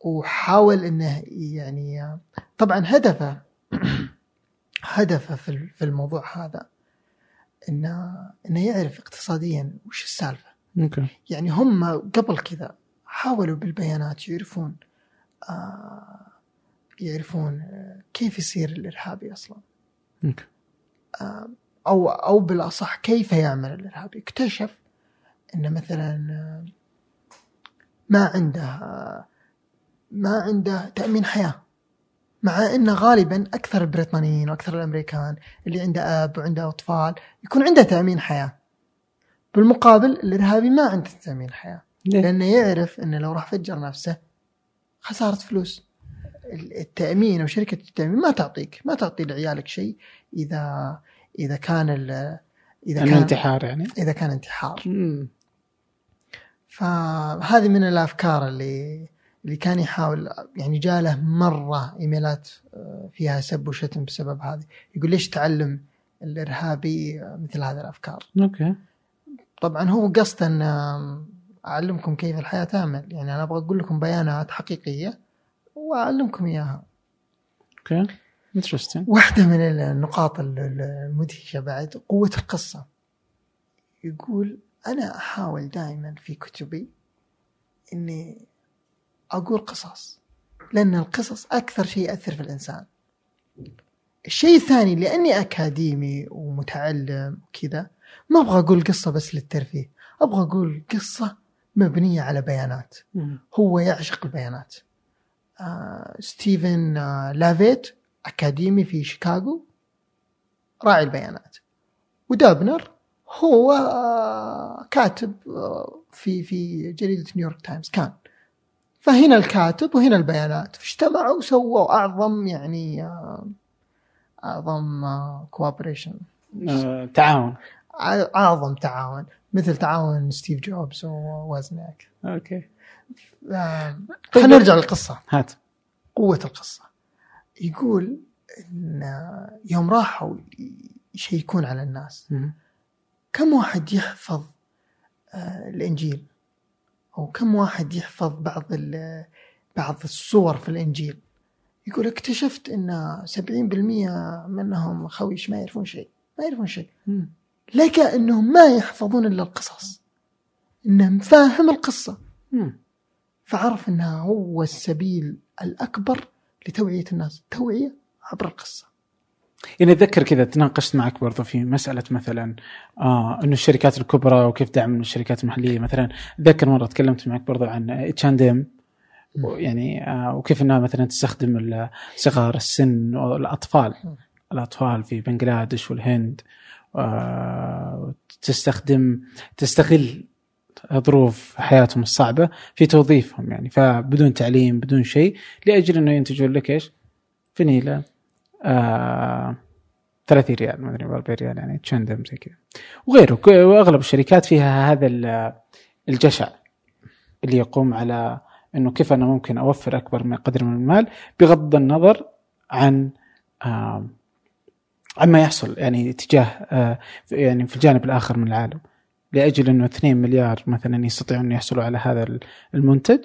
وحاول إنه يعني طبعا هدفه. هدفه في في الموضوع هذا انه إنه يعرف اقتصاديا وش السالفة. أوكي. يعني هم قبل كذا حاولوا بالبيانات يعرفون آه يعرفون آه، كيف يصير الإرهابي أصلا. أوكي. آه، أو أو بالأصح كيف يعمل الإرهابي. اكتشف إن مثلا آه، ما عنده آه، ما عنده تأمين حياة. مع إنه غالبا أكثر البريطانيين وأكثر الأمريكان اللي عنده أب وعنده أطفال يكون عنده تأمين حياة. بالمقابل الإرهابي ما عنده تأمين حياة. ليه؟ لأنه يعرف إنه لو راح فجر نفسه خسارة فلوس. التأمين أو شركة التأمين ما تعطيك ما تعطي لعيالك شيء إذا إذا كان انه كان انتحار يعني؟ إذا كان انتحار. مم. فهذه من الأفكار اللي اللي كان يحاول يعني جاله مرة إيميلات آه، فيها سب وشتم بسبب هذه. يقول ليش تعلم الإرهابي آه، مثل هذه الأفكار؟ okay. طبعا هو قصده إن آم، أعلمكم كيف الحياة تعمل. يعني أنا أبغى أقول لكم بيانات حقيقية وأعلمكم إياها. okay. interesting واحدة من النقاط ال- ال- المدهشة بعد قوة القصة. يقول أنا أحاول دائما في كتبي إني أقول قصص لأن القصص أكثر شيء يأثر في الإنسان. الشيء الثاني لأني أكاديمي ومتعلم وكذا ما أبغى أقول قصة بس للترفيه أبغى أقول قصة مبنية على بيانات. هو يعشق البيانات. آه ستيفن آه ليفيت أكاديمي في شيكاغو راعي البيانات. ودابنر هو آه كاتب آه في في جريدة نيويورك تايمز. كان فهنا الكاتب وهنا البيانات. فاجتمعوا وسووا أعظم يعني أعظم cooperation آه، تعاون. أعظم تعاون مثل تعاون ستيف جوبز ووزناك okay. آه، خلينا نرجع للقصة. هات. قوة القصة. يقول إن يوم راحوا يشيكون على الناس. كم واحد يحفظ آه، أو كم واحد يحفظ بعض ال- بعض الصور في الإنجيل يقول اكتشفت إن 70% منهم خويش ما يعرفون شيء ما يعرفون شيء. لقى إنهم ما يحفظون إلا القصص إنهم فاهم القصة مم. فعرف إنها هو السبيل الأكبر لتوعية الناس، توعية عبر القصة. يعني أتذكر كذا تناقشت معك برضو في مسألة مثلا آه إنه الشركات الكبرى وكيف دعم الشركات المحلية. مثلا أتذكر مرة تكلمت معك برضو عن اتش اند ام يعني آه وكيف إنها مثلا تستخدم صغار السن والأطفال الأطفال في بنغلاديش والهند آه تستخدم تستغل ظروف حياتهم الصعبة في توظيفهم يعني. فبدون تعليم بدون شيء لأجل إنه ينتجون لك إيش؟ فنيله آه 30 ريال ما أدري 40 ريال يعني تشندم زي كذا. وغيره وأغلب الشركات فيها هذا ال- الجشع اللي يقوم على إنه كيف أنا ممكن أوفر أكبر من قدر من المال بغض النظر عن آه عما يحصل يعني تجاه آه يعني في الجانب الآخر من العالم. لأجل إنه 2 مليار مثلا يستطيعون يحصلوا على هذا المنتج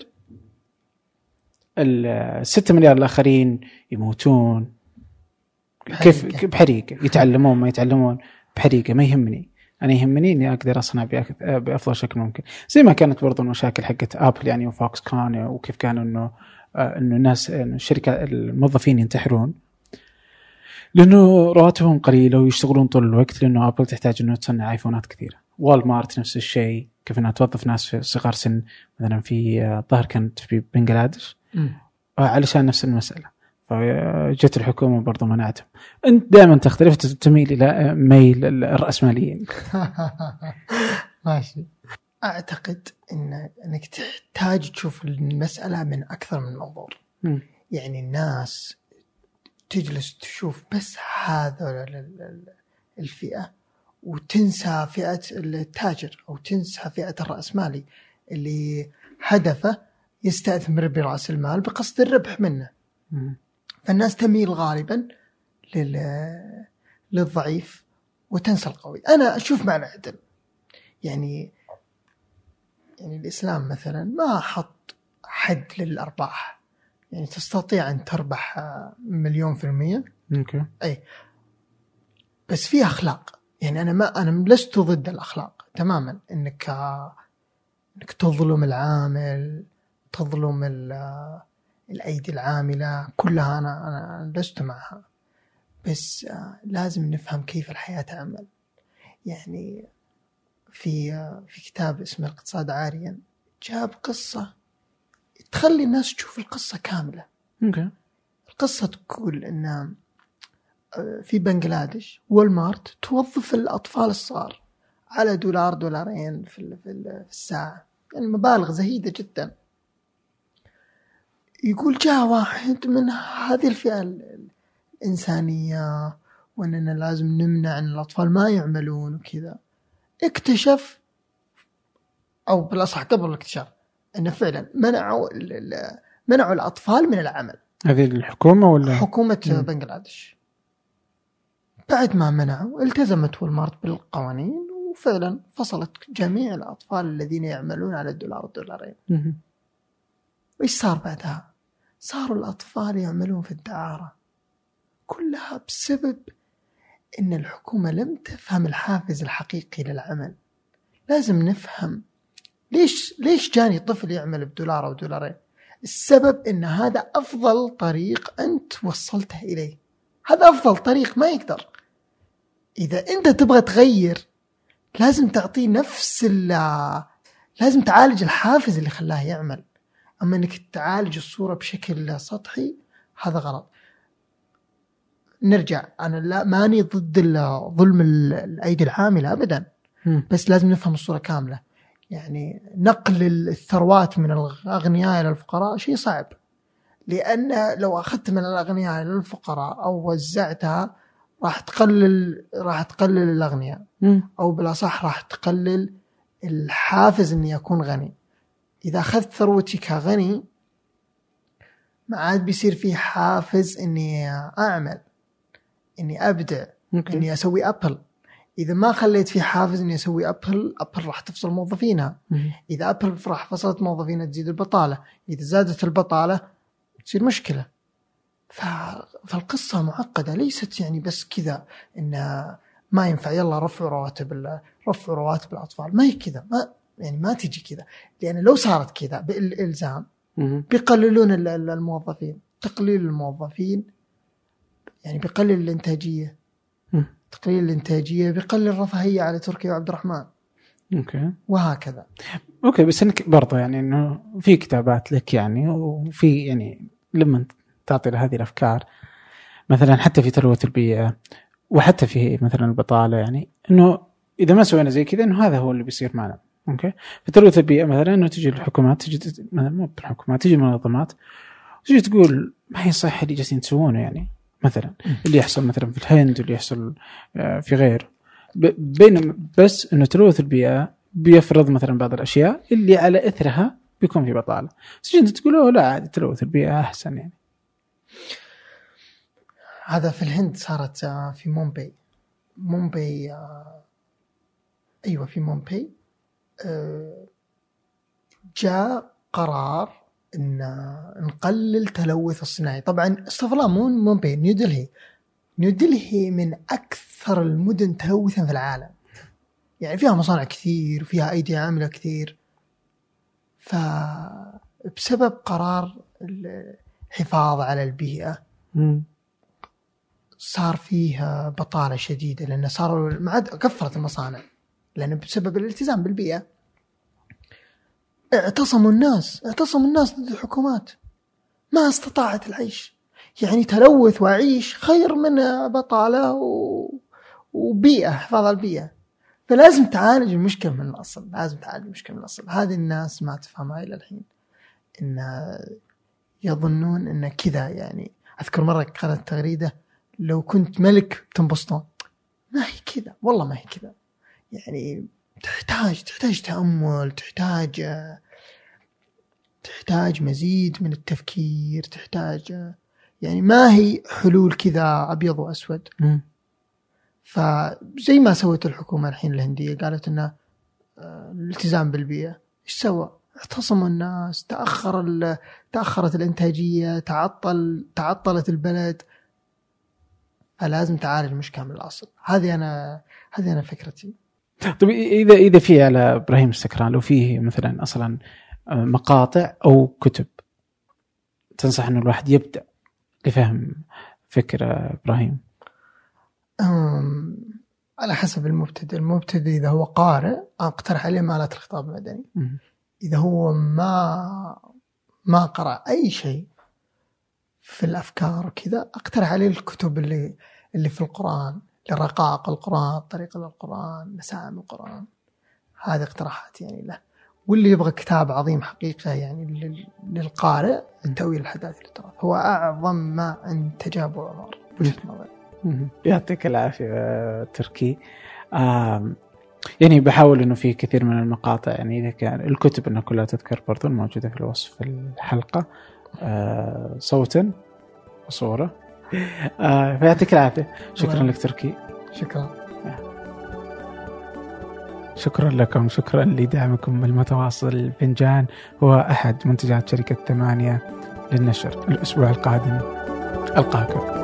ال 6 مليار الآخرين يموتون كيف بحريقة. بحريقة. يتعلمون ما يتعلمون بحريقة. ما يهمني. أنا يهمني إني أقدر أصنع بأفضل شكل ممكن. زي ما كانت برضو المشاكل حقت ابل يعني وفوكس كون وكيف كانوا إنه آه، إنه الناس الشركة الموظفين ينتحرون. لأنه رواتبهم قليلة ويشتغلون طول الوقت لأنه Apple تحتاج إنه تصنع iPhone ات كثيرة. Walmart نفس الشيء. كيف إنها توظف ناس في صغار سن. مثلا في آه، الظاهر كانت في بنغلاديش آه، علشان نفس المسألة. فجت الحكومة برضو منعتهم. أنت دائما تختلف تميل إلى ميل الرأسماليين. ماشي. أعتقد إن إنك تحتاج تشوف المسألة من أكثر من منظور. يعني الناس تجلس تشوف بس هذا ال- ال- ال- الفئة وتنسى فئة التاجر أو تنسى فئة الرأسمالي اللي هدفه يستثمر برأس المال بقصد الربح منه. فالناس تميل غالبا لل... للضعيف وتنسى القوي. أنا أشوف معنى عدل يعني يعني الإسلام مثلا ما حط حد للأرباح. يعني تستطيع أن تربح مليون في المية. أوكي. بس في أخلاق. يعني أنا ما أنا لست ضد الأخلاق تماما. إنك آه، إنك تظلم العامل تظلم ال- الأيدي العاملة كلها أنا أنا لست معها. بس آه، لازم نفهم كيف الحياة تعمل. يعني في آه، في كتاب اسمه الإقتصاد عاريا جاب قصة تخلي الناس تشوف القصة كاملة. okay. القصة تقول أن آه، في بنغلاديش Walmart توظف الأطفال الصغار على دولار دولارين في ال- في ال- في الساعة. يعني مبالغ زهيدة جدا. يقول جاء واحد من هذه الفئة ال- الإنسانية وأننا لازم نمنع أن الأطفال ما يعملون وكذا. اكتشف أو بالأصح قبل الاكتشاف أنه فعلا منعوا منعوا الأطفال من العمل. هذه الحكومة ولا؟ حكومة. بنغلاديش. بعد ما منعوا التزمت والمارت بالقوانين وفعلا فصلت جميع الأطفال الذين يعملون على الدولار والدولارين. وإيش صار بعدها؟ صاروا الأطفال يعملون في الدعارة. كلها بسبب أن الحكومة لم تفهم الحافز الحقيقي للعمل. لازم نفهم ليش ليش جاني طفل يعمل بدولار أو دولارين؟ السبب أن هذا أفضل طريق أنت وصلته إليه. هذا أفضل طريق ما يقدر. إذا أنت تبغى تغير لازم تعطيه نفس لازم تعالج الحافز اللي خلاه يعمل. أما أنك تعالج الصورة بشكل سطحي هذا غلط. نرجع. أنا لا ماني ضد ظلم ال- الأيدي العاملة أبدا. مم. بس لازم نفهم الصورة كاملة. يعني نقل الثروات من الأغنياء إلى الفقراء شيء صعب. لأن لو أخذت من الأغنياء إلى الفقراء أو وزعتها راح تقلل راح تقلل الأغنياء. مم. أو بالأصح راح تقلل الحافز إني أكون غني. إذا أخذت ثروتي كغني ما عاد بيصير في حافز إني أعمل إني أبدع okay إني أسوي Apple. إذا ما خليت في حافز إني أسوي Apple Apple راح تفصل موظفينها. مم. إذا Apple راح فصلت موظفينها تزيد البطالة. إذا زادت البطالة تصير مشكلة. ف... فالقصة معقدة ليست يعني بس كذا إن ما ينفع يلا رفعوا رواتب رفعوا رواتب الأطفال. ما هي كذا ما يعني ما تجي كذا. لأن لو صارت كذا بالإلزام مم. بيقللون ال- ال- الموظفين. تقليل الموظفين يعني بيقلل الإنتاجية. مم. تقليل الإنتاجية بيقلل الرفاهية على تركي وعبد الرحمن. okay. وهكذا. okay بس إنك برضه يعني إنه في كتابات لك يعني وفي يعني لما تعطي هذه الأفكار مثلا حتى في تلوث البيئه وحتى في مثلا البطالة يعني إنه إذا ما سوينا زي كذا إنه هذا هو اللي بيصير معنا. أوكي؟ في تلوث البيئه مثلا إنه تجي الحكومات تجي مو الحكومات تجي المنظمات تجي تقول ما هي صح اللي جالسين تسوونه يعني مثلا اللي يحصل مثلا في الهند واللي يحصل آه، في غيره ب- بينما بس إنه تلوث البيئه بيفرض مثلا بعض الأشياء اللي على إثرها بيكون في بطالة. بس انت تقول "أوه لا عادي تلوث البيئه أحسن يعني. هذا في الهند صارت آه، في مومباي مومباي آه، أيوه في مومباي آه، جاء قرار إن نقلل تلوث الصناعي. طبعا استغفر الله مو مومباي نيودلهي نيودلهي من أكثر المدن تلوثا في العالم. يعني فيها مصانع كثير وفيها أيدي عاملة كثير. فبسبب قرار الحفاظ على البيئة صار فيه بطالة شديدة لأن صاروا ما عاد قفلت المصانع. لأن بسبب الالتزام بالبيئة. اعتصموا الناس اعتصموا الناس ضد الحكومات. ما استطاعت العيش. يعني تلوث وعيش خير من بطالة و... وبيئة حفاظ على البيئة. فلازم تعالج المشكلة من الأصل لازم تعالج المشكلة من الأصل. هذه الناس ما تفهمها إلى الحين. إن يظنون إن كذا يعني. أذكر مرة قرأت تغريدة لو كنت ملك تنبسطون ما هي كذا. والله ما هي كذا. يعني تحتاج تحتاج تأمل تحتاج تحتاج مزيد من التفكير تحتاج يعني ما هي حلول كذا أبيض وأسود. مم. فزي ما سوت الحكومة الحين الهندية قالت أنه آه، الالتزام بالبيئة. إيش سوى؟ اعتصموا الناس تأخر ال- تأخرت الإنتاجية تعطل تعطلت البلد. فلازم تعالج المشكلة من الأصل. هذه أنا هذه أنا فكرتي. طيب إذا إذا في على إبراهيم السكران لو فيه مثلا أصلا مقاطع أو كتب تنصح إنه الواحد يبدأ لفهم فكرة إبراهيم؟ على حسب المبتدئ. المبتدئ إذا هو قارئ أقترح عليه مالات الخطاب المدني. إذا هو ما ما قرأ أي شيء في الأفكار وكذا أقترح عليه الكتب اللي اللي في القرآن. لرقائق القرآن طريقة القرآن مسائل القرآن. هذه اقتراحات يعني له. واللي يبغى كتاب عظيم حقيقة يعني لل- للقارئ تأويل الحداثة للتراث. هو أعظم ما أنتج أبو عمر وجهة نظري. يعطيك العافية آه، تركي يعني بحاول إنه في كثير من المقاطع يعني إذا كان الكتب إنها كلها تذكر برضو الموجوده في الوصف الحلقة. آه، صوتا وصوره آه، فيعطيك العافيه شكرا. لك تركي شكرا. شكرا لكم. شكرا لدعمكم المتواصل. فنجان هو أحد منتجات شركة ثمانية للنشر. الأسبوع القادم. ألقاكم.